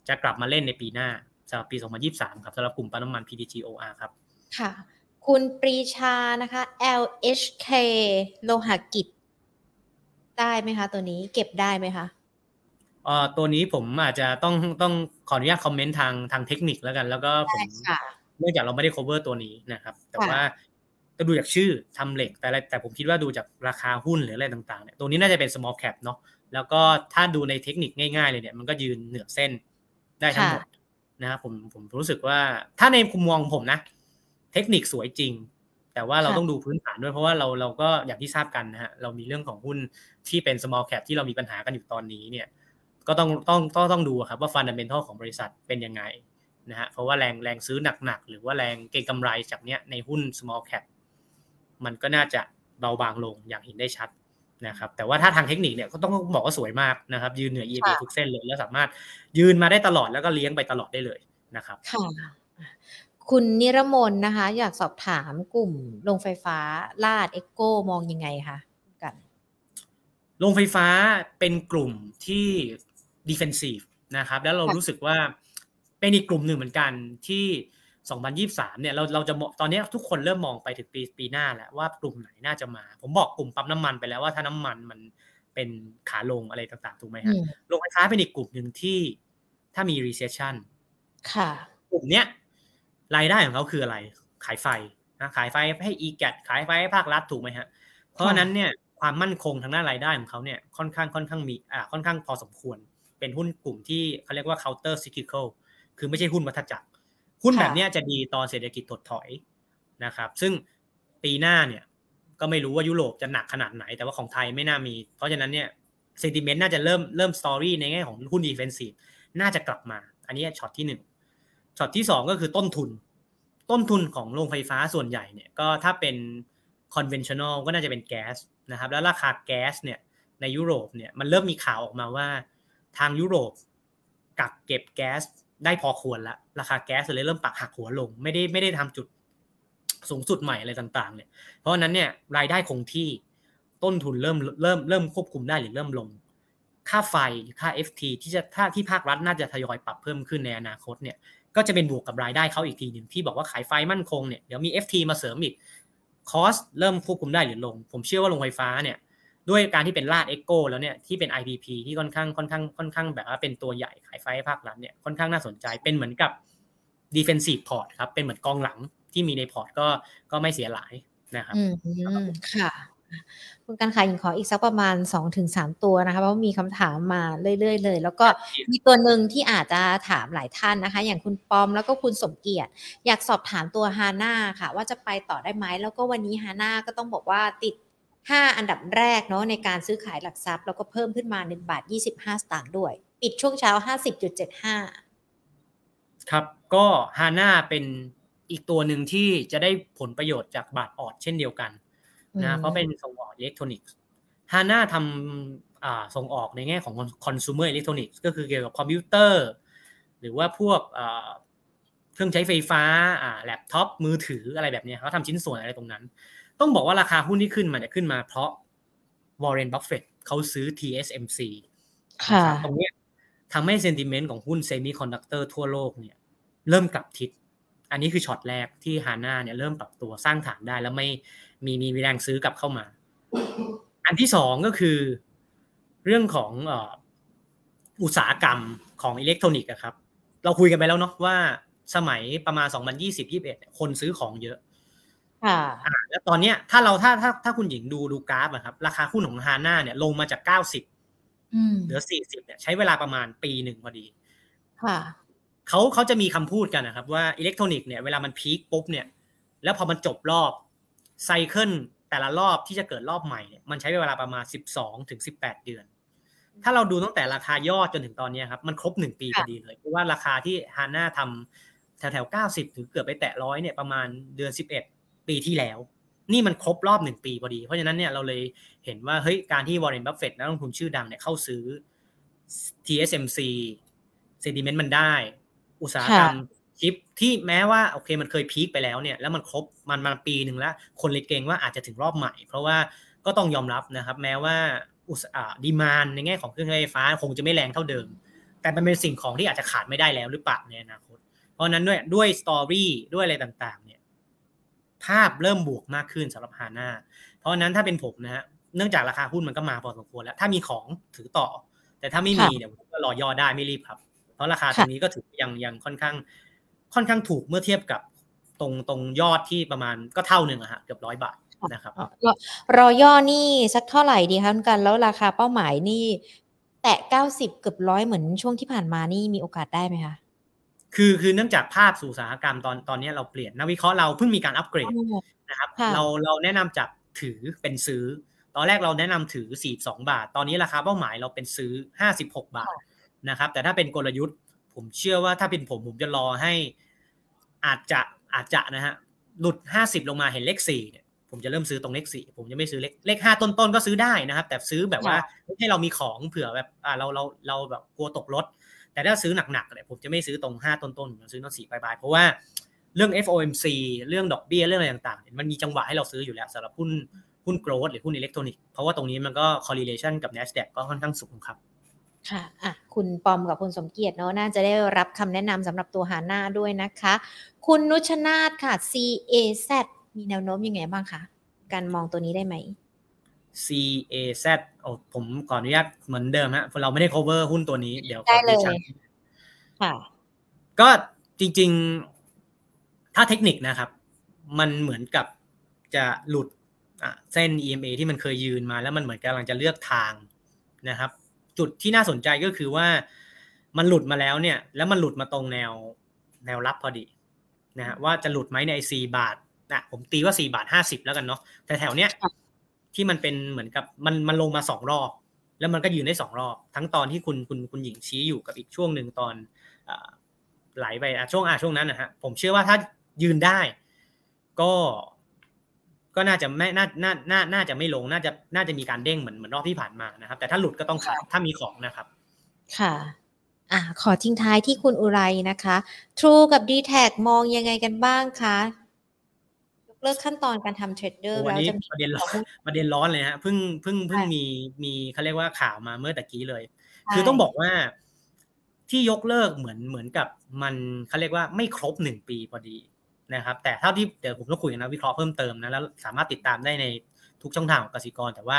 จะกลับมาเล่นในปีหน้าสำหรับปี 2023 ครับสำหรับกลุ่มปั๊มน้ำมัน PTGOR ครับ ค่ะ คุณปรีชานะคะ LHK โลหะกิจ ได้ไหมคะ ตัวนี้เก็บได้ไหมคะเอ่อตัวนี้ผมอาจจะต้องต้องขออนุญาตคอมเมนต์ทางทางเทคนิคแล้วกัน แล้วก็ผมเนื่องจากเราไม่ได้ cover ตัวนี้นะครับ แต่ว่า ก็ดูจากชื่อทำเหล็กแต่แต่ผมคิดว่าดูจากราคาหุ้นหรืออะไรต่างๆเนี่ยตัวนี้น่าจะเป็น small cap เนาะแล้วก็ถ้าดูในเทคนิคง่ายๆเลยเนี่ยมันก็ยืนเหนือเส้นได้ทั้งหมดนะครับผมผมรู้สึกว่าถ้าในมุมมองผมนะ เทคนิคสวยจริง แต่ว่าเราต้องดูพื้นฐานด้วยเพราะว่าเราเราก็อย่างที่ทราบกันนะฮะเรามีเรื่องของหุ้นที่เป็น small cap ที่เรามีปัญหากันอยู่ตอนนี้เนี่ยก็ต้องต้องต้องต้องดูครับว่า fundamental ของบริษัทเป็นยังไงนะฮะเพราะว่าแรงแรงซื้อหนักๆหรือว่าแรงเก็งกำไรจากเนี้ยในหุ้น small cap มันก็น่าจะเบาบางลงอย่างเห็นได้ชัดนะครับแต่ว่าถ้าทางเทคนิคเนี่ยก็ต้องบอกว่าสวยมากนะครับยืนเหนือ EMA ทุกเส้นเลยแล้วสามารถยืนมาได้ตลอดแล้วก็เลี้ยงไปตลอดได้เลยนะครับค่ะคุณนิรมนนะคะ อยากสอบถามกลุ่มโรงไฟฟ้า RATCH EGCO มองยังไงคะกันโรงไฟฟ้าเป็นกลุ่มที่ defensive นะครับแล้วเรารู้สึกว่าเป็นอีกกลุ่มหนึ่งเหมือนกันที่ 2023เนี่ยเราเราจะตอนนี้ทุกคนเริ่มมองไปถึงปีปีหน้าแล้วว่ากลุ่มไหนน่าจะมา ผมบอกกลุ่มปั๊มน้ำมันไปแล้วว่าถ้าน้ำมันมันเป็นขาลงอะไรต่างๆถูกไหมฮะโรงไฟฟ้าเป็นอีกกลุ่มหนึ่งที่ถ้ามี recession ค่ะ กลุ่มเนี้ยรายได้ของเขาคืออะไร ขายไฟนะขายไฟให้ e g a t ขายไฟให้ภาครัฐถูกไหมฮะ เพราะฉะนั้นเนี่ยความมั่นคงทางด้านรายได้ของเขาเนี่ยค่อนข้างค่อนข้างมีอ่าค่อนข้างพอสมควร เป็นหุ้นกลุ่มที่เขาเรียกว่า counter cyclical คือไม่ใช่หุ้นวัฏจักร หุ้นแบบเนี้ยจะดีตอนเศรษฐกิจถดถอยนะครับ ซึ่งปีหน้าเนี่ยก็ไม่รู้ว่ายุโรปจะหนักขนาดไหน แต่ว่าของไทยไม่น่ามี เพราะฉะนั้นเนี่ย sentiment น่าจะเริ่มเริ่ม story ในแง่ของหุ้น defensive น่าจะกลับมา อันนี้ช็อตที่หนึ่งช็อตที่สองก็คือต้นทุน ต้นทุนของโรงไฟฟ้าส่วนใหญ่เนี่ยก็ถ้าเป็น conventional ก็น่าจะเป็นแก๊สนะครับแล้วราคาแก๊สเนี่ยในยุโรปเนี่ยมันเริ่มมีข่าวออกมาว่าทางยุโรปกักเก็บแก๊ส ได้พอควรแล้ว ราคาแก๊สเลยเริ่มปักหักหัวลง ไม่ได้ไม่ได้ทำจุดสูงสุดใหม่อะไรต่าง ๆ เนี่ย เพราะฉะนั้นเนี่ยรายได้คงที่ต้นทุนเริ่มเริ่มเริ่มควบคุมได้หรือเริ่มลง ค่าไฟค่า FT ที่จะถ้าที่ภาครัฐน่าจะทยอยปรับเพิ่มขึ้นในอนาคตเนี่ย ก็จะเป็นบวกกับรายได้เขาอีกทีหนึ่งที่บอกว่าขายไฟมั่นคงเนี่ยเดี๋ยวมี FT มาเสริมอีกคอสเริ่มควบคุมได้หรือลง ผมเชื่อว่าโรงไฟฟ้าเนี่ย ด้วยการที่เป็นลาดเอ็กโกแล้วเนี่ยที่เป็น IPP ที่ค่อนข้างค่อนข้างค่อนข้างแบบว่าเป็นตัวใหญ่ขายไฟให้ภาครัฐเนี่ยค่อนข้างน่าสนใจเป็นเหมือนกับ defensive port ครับเป็นเหมือนกองหลังที่มีในพอร์ตก็ก็ไม่เสียหลายนะครับอืมค่ะคุณการขายหญิงขออีกสักประมาณ2อถึงสตัวนะคะเพราะมีคำถามมาเรื่อยๆเลย แล้วก็มีตัวหนึ่งที่อาจจะถามหลายท่านนะคะ อย่างคุณปอมแล้วก็คุณสมเกียรติ อยากสอบถามตัวฮาน่าค่ะ ว่าจะไปต่อได้ไหมแล้วก็วันนี้ฮาน่าก็ต้องบอกว่าติด 5 อันดับแรกเนาะในการซื้อขายหลักทรัพย์ แล้วก็เพิ่มขึ้นมา 1 บาท 25 สตางค์ด้วย ปิดช่วงเช้า 50.75 ครับ ก็ฮาน่าเป็นอีกตัวหนึ่งที่จะได้ผลประโยชน์จากบาทออดเช่นเดียวกันนะเพราะเป็นส่งออกอิเล็กทรอนิกส์ฮาน่าทำส่งออกในแง่ของคอน sumer electronics ก็คือเกี่ยวกับคอมพิวเตอร์ หรือว่าพวกเครื่องใช้ไฟฟ้าแล็ปท็อปมือถืออะไรแบบนี้เขาทำชิ้นส่วนอะไรตรงนั้น ต้องบอกว่าราคาหุ้นที่ขึ้นมาจะขึ้นมาเพราะวอร์เรนบัฟเฟตเขาซื้อ TSMC ตรงนี้ทำให้ sentiment ของหุ้นเซมิคอนดักเตอร์ทั่วโลกเนี่ย เริ่มกลับทิศ อันนี้คือช็อตแรกที่ฮาน่าเนี่ยเริ่มปรับตัวสร้างฐานได้แล้วไม่มีมีแรงซื้อกลับเข้ามา อันที่สองก็คือเรื่องของอุตสาหกรรมของอิเล็กทรอนิกส์ครับ เราคุยกันไปแล้วเนาะว่าสมัยประมาณ 2020-21 คนซื้อของเยอะค่ะ แล้วตอนเนี้ยถ้าเราถ้าถ้าถ้าคุณหญิงดูดูกราฟอะครับ ราคาหุ้นของฮาน่าเนี่ยลงมาจาก90เหลือ40เนี่ยใช้เวลาประมาณปีหนึ่งพอดีค่ะเขาเขาจะมีคำพูดกันนะครับว่าอิเล็กทรอนิกส์เนี่ยเวลามัน peak ปุ๊บเนี่ย แล้วพอมันจบรอบ cycle แต่ละรอบที่จะเกิดรอบใหม่เนี่ยมันใช้เวลาประมาณ12ถึง18เดือน ถ้าเราดูตั้งแต่ราคายอดจนถึงตอนนี้ครับมันครบ1ปีพอดีเลยเพราะว่าราคาที่ฮาน่าทำแถวแถว90ถึงเกือบไปแตะร้อยเนี่ยประมาณเดือน11 ปีที่แล้ว นี่มันครบรอบ1ปีพอดี เพราะฉะนั้นเนี่ยเราเลยเห็นว่าเฮ้ยการที่วอร์เรนบัฟเฟตต์นักลงทุนชื่อดังเนี่ยเข้าซื้อ TSMC sentiment มันได้ อุตสาหกรรมชิปที่แม้ว่าโอเคมันเคย peak ไปแล้วเนี่ยแล้วมันครบมันมาปีหนึ่งแล้ว คนเลยเกรงว่าอาจจะถึงรอบใหม่ เพราะว่าก็ต้องยอมรับนะครับ แม้ว่าอุตสาห demand ในแง่ของเครื่องใช้ไฟฟ้าคงจะไม่แรงเท่าเดิม แต่มันเป็นสิ่งของที่อาจจะขาดไม่ได้แล้วหรือเปล่าในอนาคต เพราะนั้นด้วยด้วยสตอรี่ด้วยอะไรต่างๆเนี่ย ภาพเริ่มบวกมากขึ้นสำหรับฮาน่าเพราะนั้นถ้าเป็นผมนะฮะเนื่องจากราคาหุ้นมันก็มาพอสมควรแล้ว ถ้ามีของถือต่อ แต่ถ้าไม่มีเดี๋ยวก็รอย่อได้ไม่รีบครับราะราคาตรงนี้ก็ถือยังยังค่อนข้าง ค่อนข้างถูกเมื่อเทียบกับตรงตรงยอดที่ประมาณก็เท่าหนึ่งอะฮะเกือบร้อยบาทนะครับรอย่อนี่สักเท่าไหร่ดีคะกัน แล้วราคาเป้าหมายนี่ แตะเก้าสิบเกือบร้อยเหมือนช่วงที่ผ่านมานี่มีโอกาสได้ไหมคะ คือคือเนื่องจากภาพสู่อุตสาหกรรมตอนตอนนี้เราเปลี่ยนนักวิเคราะห์เราเพิ่งมีการอัปเกรดนะครับ เราเราแนะนำจากถือเป็นซื้อ ตอนแรกเราแนะนำถือ 42 บาท ตอนนี้ราคาเป้าหมายเราเป็นซื้อ 56 บาทนะครับ แต่ถ้าเป็นกลยุทธ์ ผมเชื่อว่าถ้าเป็นผมผมจะรอให้อาจจะอาจจะนะฮะหลุดห้าสิบลงมาเห็นเลขสี่เนี่ยผมจะเริ่มซื้อตรงเลขสี่ผมจะไม่ซื้อเลขเลขห้าต้นๆก็ซื้อได้นะครับ แต่ซื้อแบบว่าให้เรามีของเผื่อแบบอ่าเราเราเราแบบกลัวตกรถ แต่ถ้าซื้อหนักๆเนี่ยผมจะไม่ซื้อตรงห้าต้นๆผมซื้อตรงสี่ปลายๆเพราะว่าเรื่อง FOMC เรื่องดอกเบี้ยเรื่องอะไรต่างๆ มันมีจังหวะให้เราซื้ออยู่แล้วสำหรับหุ้นหุ้นโกลด์หรือหุ้นอิเล็กทรอนิกส์เพราะว่าตรงนี้มันก็ correlation กับ NASDAQ ก็ค่อนข้างสูงครับค่ะอะ คุณปอมกับคุณสมเกียรติเนาะน่าจะได้รับคำแนะนำสำหรับตัวหาหน้าด้วยนะคะ คุณนุชนาธค่ะ CAZ มีแนวโน้มยังไงบ้างคะ การมองตัวนี้ได้ไหม CAZ โอ้ผมขออนุญาตเหมือนเดิมฮะเราไม่ได้ cover หุ้นตัวนี้ เดี๋ยวได้เลยค่ะก็จริง ๆ ถ้าเทคนิคนะครับ มันเหมือนกับจะหลุดเส้น EMA ที่มันเคยยืนมา แล้วมันเหมือนกำลังจะเลือกทางนะครับ จุดที่น่าสนใจก็คือว่ามันหลุดมาแล้วเนี่ย แล้วมันหลุดมาตรงแนวแนวรับพอดีนะฮะว่าจะหลุดไหมในสี่บาทนะผมตีว่าสี่บาทห้าสิบแล้วกันเนาะแต่แถวเนี้ย ที่มันเป็นเหมือนกับมันมันลงมาสองรอบ แล้วมันก็ยืนได้สองรอบ ทั้งตอนที่คุณคุณคุณหญิงชี้อยู่กับอีกช่วงหนึ่งตอนไหลไปอะช่วงอะช่วงนั้นนะฮะผมเชื่อว่าถ้ายืนได้ ก็ก็น่าจะไม่น่าน่าน่าน่าจะไม่ลงน่าจะน่าจะมีการเด้งเหมือนเหมือนรอบที่ผ่านมานะครับ แต่ถ้าหลุดก็ต้องขายถ้ามีของนะครับ ค่ะอะขอทิ้งท้ายที่คุณอุไรนะคะ True กับ d t แทมองยังไงกันบ้างคะยก เลิกขั้นตอนการทำเทรดเดอร์แล้วจะมีประเด็นร้อนประเด็นร้อนเลยฮะเพิ่งเพิ่งเพิ่งมีมีเขาเรียกว่าข่าวมาเมื่อตะกี้เลย คือต้องบอกว่าที่ยกเลิกเหมือนเหมือนกับมันเขาเรียกว่าไม่ครบหนึ่งปีพอดีนะครับ แต่เท่าที่เดี๋ยวผมต้องคุยกับนักวิเคราะห์เพิ่มเติมนะแล้วสามารถติดตามได้ในทุกช่องทางของกสิกร แต่ว่า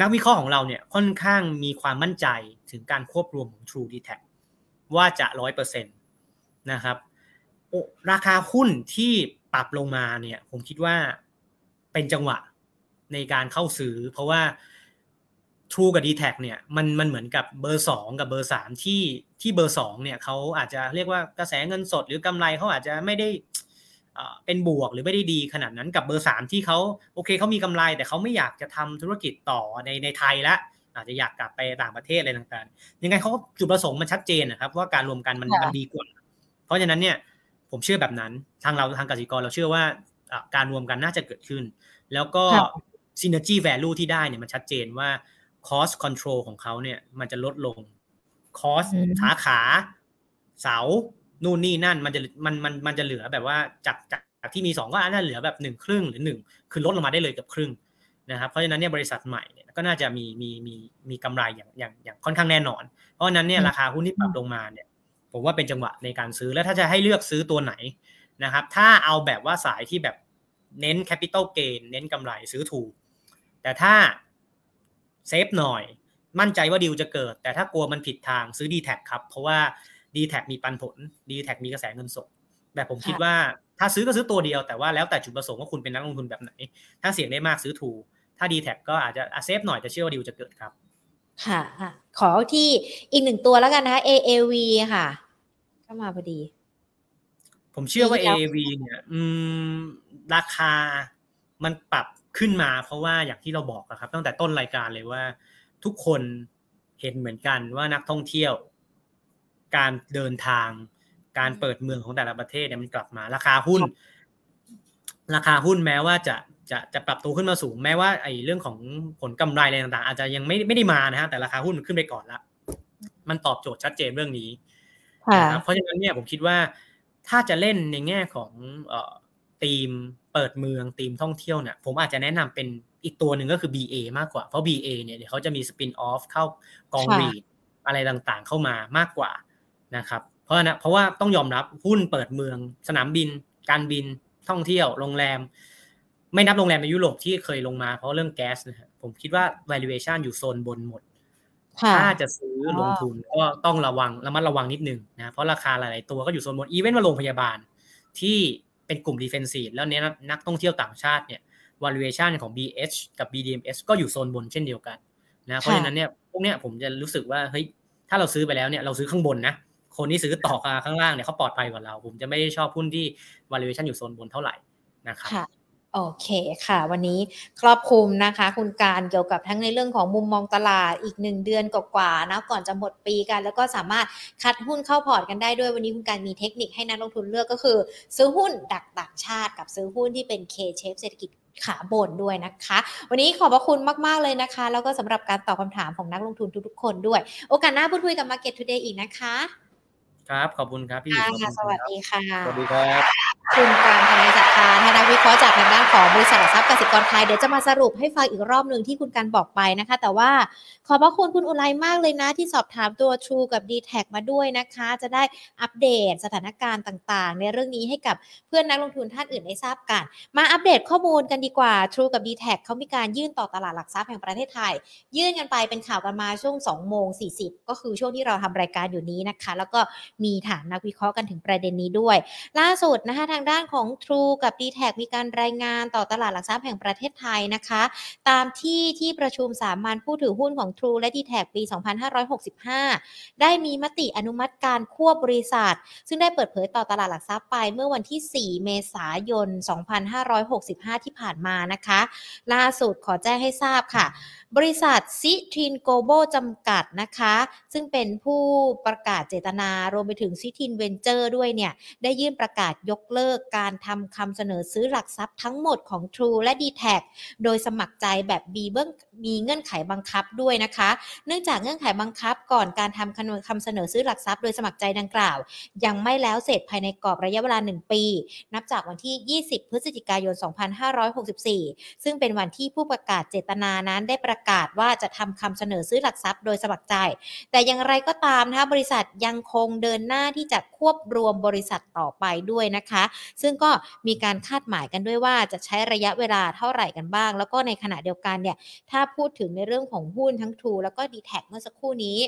นักวิเคราะห์ของเราเนี่ยค่อนข้างมีความมั่นใจถึงการควบรวมของ True d e t a c ว่าจะร้อยเปอร์เซ็นตนะครับราคาหุ้นที่ ปรับลงมาเนี่ย ผมคิดว่าเป็นจังหวะในการเข้าซื้อ เพราะว่า True กับ d t แทเนี่ยมันมันเหมือนกับเบอร์สองกับเบอร์สามที่ที่เบอร์สองเนี่ยเขาอาจจะเรียกว่ากระแสเงินสดหรือกำไรเขาอาจจะไม่ได้เป็นบวกหรือไม่ได้ดีขนาดนั้นกับเบอร์สามที่เขาโอเคเขามีกำไร แต่เขาไม่อยากจะทำธุรกิจต่อในในไทยละอาจจะอยากกลับไปต่างประเทศอะไรต่างๆ ยังไงเขาจุดประสงค์มันชัดเจนนะครับ ว่าการรวมกันมันมันดีกว่า เพราะฉะนั้นเนี่ย ผมเชื่อแบบนั้น ทางเราทางกสิกรเราเชื่อว่าการรวมกันน่าจะเกิดขึ้น แล้วก็ synergy value ที่ได้เนี่ยมันชัดเจนว่า cost control ของเขาเนี่ยมันจะลดลง cost ขาขา เสา นู่นนี่นั่นมันจะมันมันมันจะเหลือแบบว่าจากจากที่มีสองก็อันนั้นเหลือแบบหนึ่งครึ่งหรือหนึ่งคือลดลงมาได้เลยกับครึ่งนะครับเพราะฉะนั้นเนี่ยบริษัทใหม่เนี่ยก็น่าจะมีมีมีมีกำไรอย่างอย่างอย่างค่อนข้างแน่นอน เพราะฉะนั้นเนี่ยราคาหุ้นที่ปรับลงมาเนี่ย ผมว่าเป็นจังหวะในการซื้อแล้วถ้าจะให้เลือกซื้อตัวไหนนะครับ ถ้าเอาแบบว่าสายที่แบบเน้น capital gain เน้นกำไรซื้อถูก แต่ถ้า safe หน่อย มั่นใจว่าดีลจะเกิด แต่ถ้ากลัวมันผิดทางซื้อ dtac ครับ เพราะว่า d t แทมีปันผล d t แทมีกระแสเงินสดแต่ผมคิดว่าถ้าซื้อก็ซื้อตัวเดียวแต่ว่าแล้วแต่จุดประสงค์ว่าคุณเป็นนักลงทุนแบบไหน ถ้าเสี่ยงได้มากซื้อถูก ถ้าดีแท็ก็อาจจะเซฟหน่อยแต่เชื่อว่าดีลจะเกิดครับ ค่ะขอที่อีกหนึ่งตัวแล้วกันนะคะ AAV ค่ะเข้ามาพอดี ผมเชื่อว่า AAV เนี่ยราคามันปรับขึ้นมา เพราะว่าอย่างที่เราบอกครับ ตั้งแต่ต้นรายการเลยว่า ทุกคนเห็นเหมือนกันว่านักท่องเที่ยว การเดินทาง การเปิดเมืองของแต่ละประเทศเนี่ยมันกลับมา ราคาหุ้น ราคาหุ้นแม้ว่าจะ จะจะปรับตัวขึ้นมาสูงแม้ว่าไอ้เรื่องของผลกำไรอะไรต่างๆ อาจจะยังไม่ไม่ได้มานะฮะแต่ราคาหุ้นมันขึ้นไปก่อนละมันตอบโจทย์ชัดเจนเรื่องนี้เพราะฉะนั้นเนี่ยผมคิดว่าถ้าจะเล่นในแง่ของเอ่อทีมเปิดเมืองทีมท่องเที่ยวเนี่ยผมอาจจะแนะนำเป็นอีกตัวหนึ่งก็คือ BA มากกว่า เพราะ BA เนี่ยเดี๋ยวเขาจะมีสปินออฟเข้ากองรีดอะไรต่างๆ เข้ามามากกว่านะครับ เพราะนะเพราะว่าต้องยอมรับหุ้นเปิดเมือง สนามบิน การบินท่องเที่ยว โรงแรม ไม่นับโรงแรมในยุโรปที่เคยลงมาเพราะเรื่องแก๊สนะฮะผมคิดว่า valuation อยู่โซนบนหมด ถ้าจะซื้อลงทุนก็ต้องระวังระมัดระวังนิดนึงนะเพราะราคาหลาย ๆ ตัวก็อยู่โซนบนอีเวนต์มาโรงพยาบาล ที่เป็นกลุ่ม defensive แล้วเนี้ยนักท่องเที่ยวต่างชาติเนี่ย valuation ของ BH กับ BDMs ก็อยู่โซนบนเช่นเดียวกันนะเพราะฉะนั้นเนี่ยพวกเนี้ยผมจะรู้สึกว่าเฮ้ยถ้าเราซื้อไปแล้วเนี่ยเราซื้อข้างบนนะคนที่ซื้อต่อข้างล่างเนี่ยเขาปลอดภัยกว่าเรา ผมจะไม่ชอบหุ้นที่ valuation อยู่โซนบนเท่าไหร่นะครับ โอเคค่ะ วันนี้ครอบคลุมนะคะ คุณการเกี่ยวกับทั้งในเรื่องของมุมมองตลาดอีกหนึ่งเดือนกว่าๆนะก่อนจะหมดปีกัน แล้วก็สามารถคัดหุ้นเข้าพอร์ตกันได้ด้วยวันนี้คุณการมีเทคนิคให้นักลงทุนเลือกก็คือ ซื้อหุ้นดักต่างชาติกับซื้อหุ้นที่เป็น K-shape เศรษฐกิจขาบนด้วยนะคะ วันนี้ขอบพระคุณมาก ๆ เลยนะคะ แล้วก็สำหรับการตอบคำถามของนักลงทุนทุกๆคนด้วย โอกาสหน้าพูดคุยกับ Market Today อีกนะคะ ครับ ขอบคุณครับพี่สวัสดีค่ะ สวัสดีครับ คุณการทนายศรัทธานักวิเคราะห์จากทางด้านของบริษัทหลักทรัพย์กสิกรไทย เดี๋ยวจะมาสรุปให้ฟังอีกรอบหนึ่งที่คุณการบอกไปนะคะ แต่ว่าขอบพระคุณคุณอุไรมากเลยนะ ที่สอบถามตัว True กับ d t แทมาด้วยนะคะ จะได้อัปเดตสถานการณ์ต่างๆ ในเรื่องนี้ให้กับเพื่อนนักลงทุนท่านอื่นได้ทราบกัน มาอัปเดตข้อมูลกันดีกว่า True กับ d t แทเขามีการยื่นต่อตลาดหลักทรัพย์แห่งประเทศไทย ยื่นกันไปเป็นข่าวกันมาช่วง2โมง40 ก็คือช่วงที่เราทำรายการอยู่นี้นะคะ แล้วก็มีฐานนักวิเคราะห์กันถึงประเด็นนี้ด้วย ล่าสุดนะคะทางางด้านของ True กับ d t แทมีการรายงานต่อตลาดหลักทรัพย์แห่งประเทศไทยนะคะ ตามที่ที่ประชุมสามัญผู้ถือหุ้นของ True และ dtac ปี 2565 ได้มีมติอนุมัติการควบบริษัท ซึ่งได้เปิดเผยต่อตลาดหลักทรัพย์ไปเมื่อวันที่ 4 เมษายน 2565 ที่ผ่านมานะคะ ล่าสุดขอแจ้งให้ทราบค่ะ บริษัท Citrine Global จำกัดนะคะ ซึ่งเป็นผู้ประกาศเจตนารวมไปถึง Citrine Venture ด้วยเนี่ย ได้ยื่นประกาศยกเลิกการทำคำเสนอซื้อหลักทรัพย์ทั้งหมดของ True และ d t แทโดยสมัครใจแบบมีเบื้องมีเงื่อนไขบังคับด้วยนะคะ เนื่องจากเงื่อนไขบังคับ ก่อนการทำคำเสนอซื้อหลักทรัพย์โดยสมัครใจดังกล่าว ยังไม่แล้วเสร็จภายในกรอบระยะเวลา 1 ปี นับจากวันที่ 20 พฤศจิกายน 2564 ซึ่งเป็นวันที่ผู้ประกาศเจตนานั้นได้ประกาศว่าจะทำคำเสนอซื้อหลักทรัพย์โดยสมัครใจ แต่อย่างไรก็ตามนะคะบริษัทยังคงเดินหน้าที่จะควบรวมบริษัทต่อไปด้วยนะคะซึ่งก็มีการคาดหมายกันด้วยว่าจะใช้ระยะเวลาเท่าไหร่กันบ้าง แล้วก็ในขณะเดียวกันเนี่ยถ้าพูดถึงในเรื่องของหุ้นทั้ง True แล้วก็ d t แทเมื่อสักครู่นี้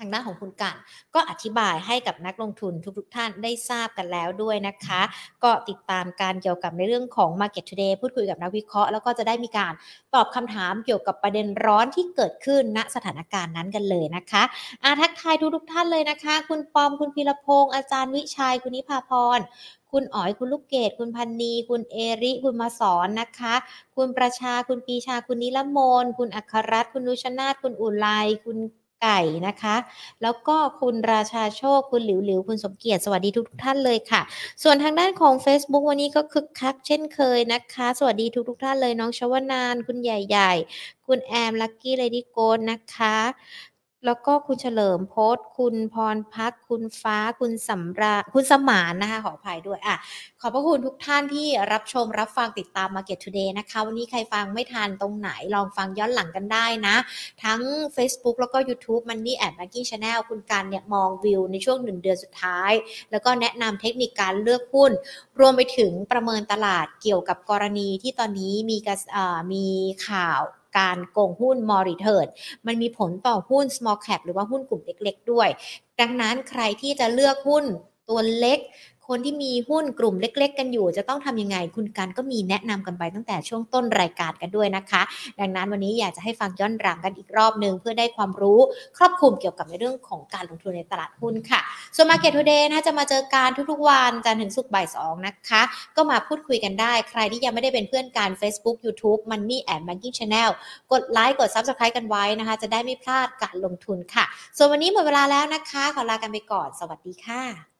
ทางด้านของคุณกันก็อธิบายให้กับนักลงทุนทุกๆทท่านได้ทราบกันแล้วด้วยนะคะ ก็ติดตามการเกี่ยวกับในเรื่องของ Market Today พูดคุยกับนักวิเคราะห์แล้วก็จะได้มีการตอบคำถามเกี่ยวกับประเด็นร้อนที่เกิดขึ้นณสถานการณ์นั้นกันเลยนะคะอาทักทายทุกๆท่านเลยนะคะ คุณปอมคุณพีรพงศ์อาจารย์วิชัยคุณนิพาพร คุณอ๋อยคุณลูกเกดคุณพันนีคุณเอริ คุณมาสอนนะคะ คุณประชาคุณปีชาคุณนิลมนคุณอัครรัตน์คุณนุชนาธคุณอุไลคุณไก่นะคะ แล้วก็คุณราชาโชค คุณหลิวหลิว คุณสมเกียรติ สวัสดีทุกทท่านเลยค่ะ ส่วนทางด้านของ Facebook วันนี้ก็คึกคักเช่นเคยนะคะ สวัสดีทุกทุกท่านเลยน้องชวนาน คุณใหญ่ๆคุณแอม Lucky Lady Gold นะคะ แล้วก็คุณเฉลิมโพสคุณพรพัก คุณฟ้า คุณสำราคุณสมานนะคะ ขออภัยด้วยอะขอบพระคุณทุกท่านที่รับชมรับฟังติดตาม Market Today นะคะ วันนี้ใครฟังไม่ทันตรงไหนลองฟังย้อนหลังกันได้นะ ทั้ง Facebook แล้วก็ YouTube Money and Banking Channel คุณการเนี่ยมองวิวในช่วงหนึ่งเดือนสุดท้าย แล้วก็แนะนำเทคนิคการเลือกหุ้น รวมไปถึงประเมินตลาดเกี่ยวกับกรณีที่ตอนนี้มีกระมีข่าว การโกงหุ้น m o r e t u r n มันมีผลต่อหุ้น small cap หรือว่าหุ้นกลุ่มเล็ก ๆ ด้วย ดังนั้นใครที่จะเลือกหุ้นตัวเล็ก คนที่มีหุ้นกลุ่มเล็ก ๆ กันอยู่ จะต้องทำยังไง คุณกันก็มีแนะนำกันไปตั้งแต่ช่วงต้นรายการกันด้วยนะคะ ดังนั้นวันนี้อยากจะให้ฟังย้อนหลังกันอีกรอบหนึ่งเพื่อได้ความรู้ครอบคลุมเกี่ยวกับในเรื่องของการลงทุนในตลาดหุ้นค่ะส่วน Market Today นะจะมาเจอการทุกๆวันจันทร์ถึงศุกร์บ่ายสองนะคะ ก็มาพูดคุยกันได้ ใครที่ยังไม่ได้เป็นเพื่อนกัน Facebook YouTube Money and Banking Channel กดไลค์กด Subscribe กันไว้นะคะ จะได้ไม่พลาดการลงทุนค่ะ ส่วนวันนี้หมดเวลาแล้วนะคะ ขอลากันไปก่อน สวัสดีค่ะ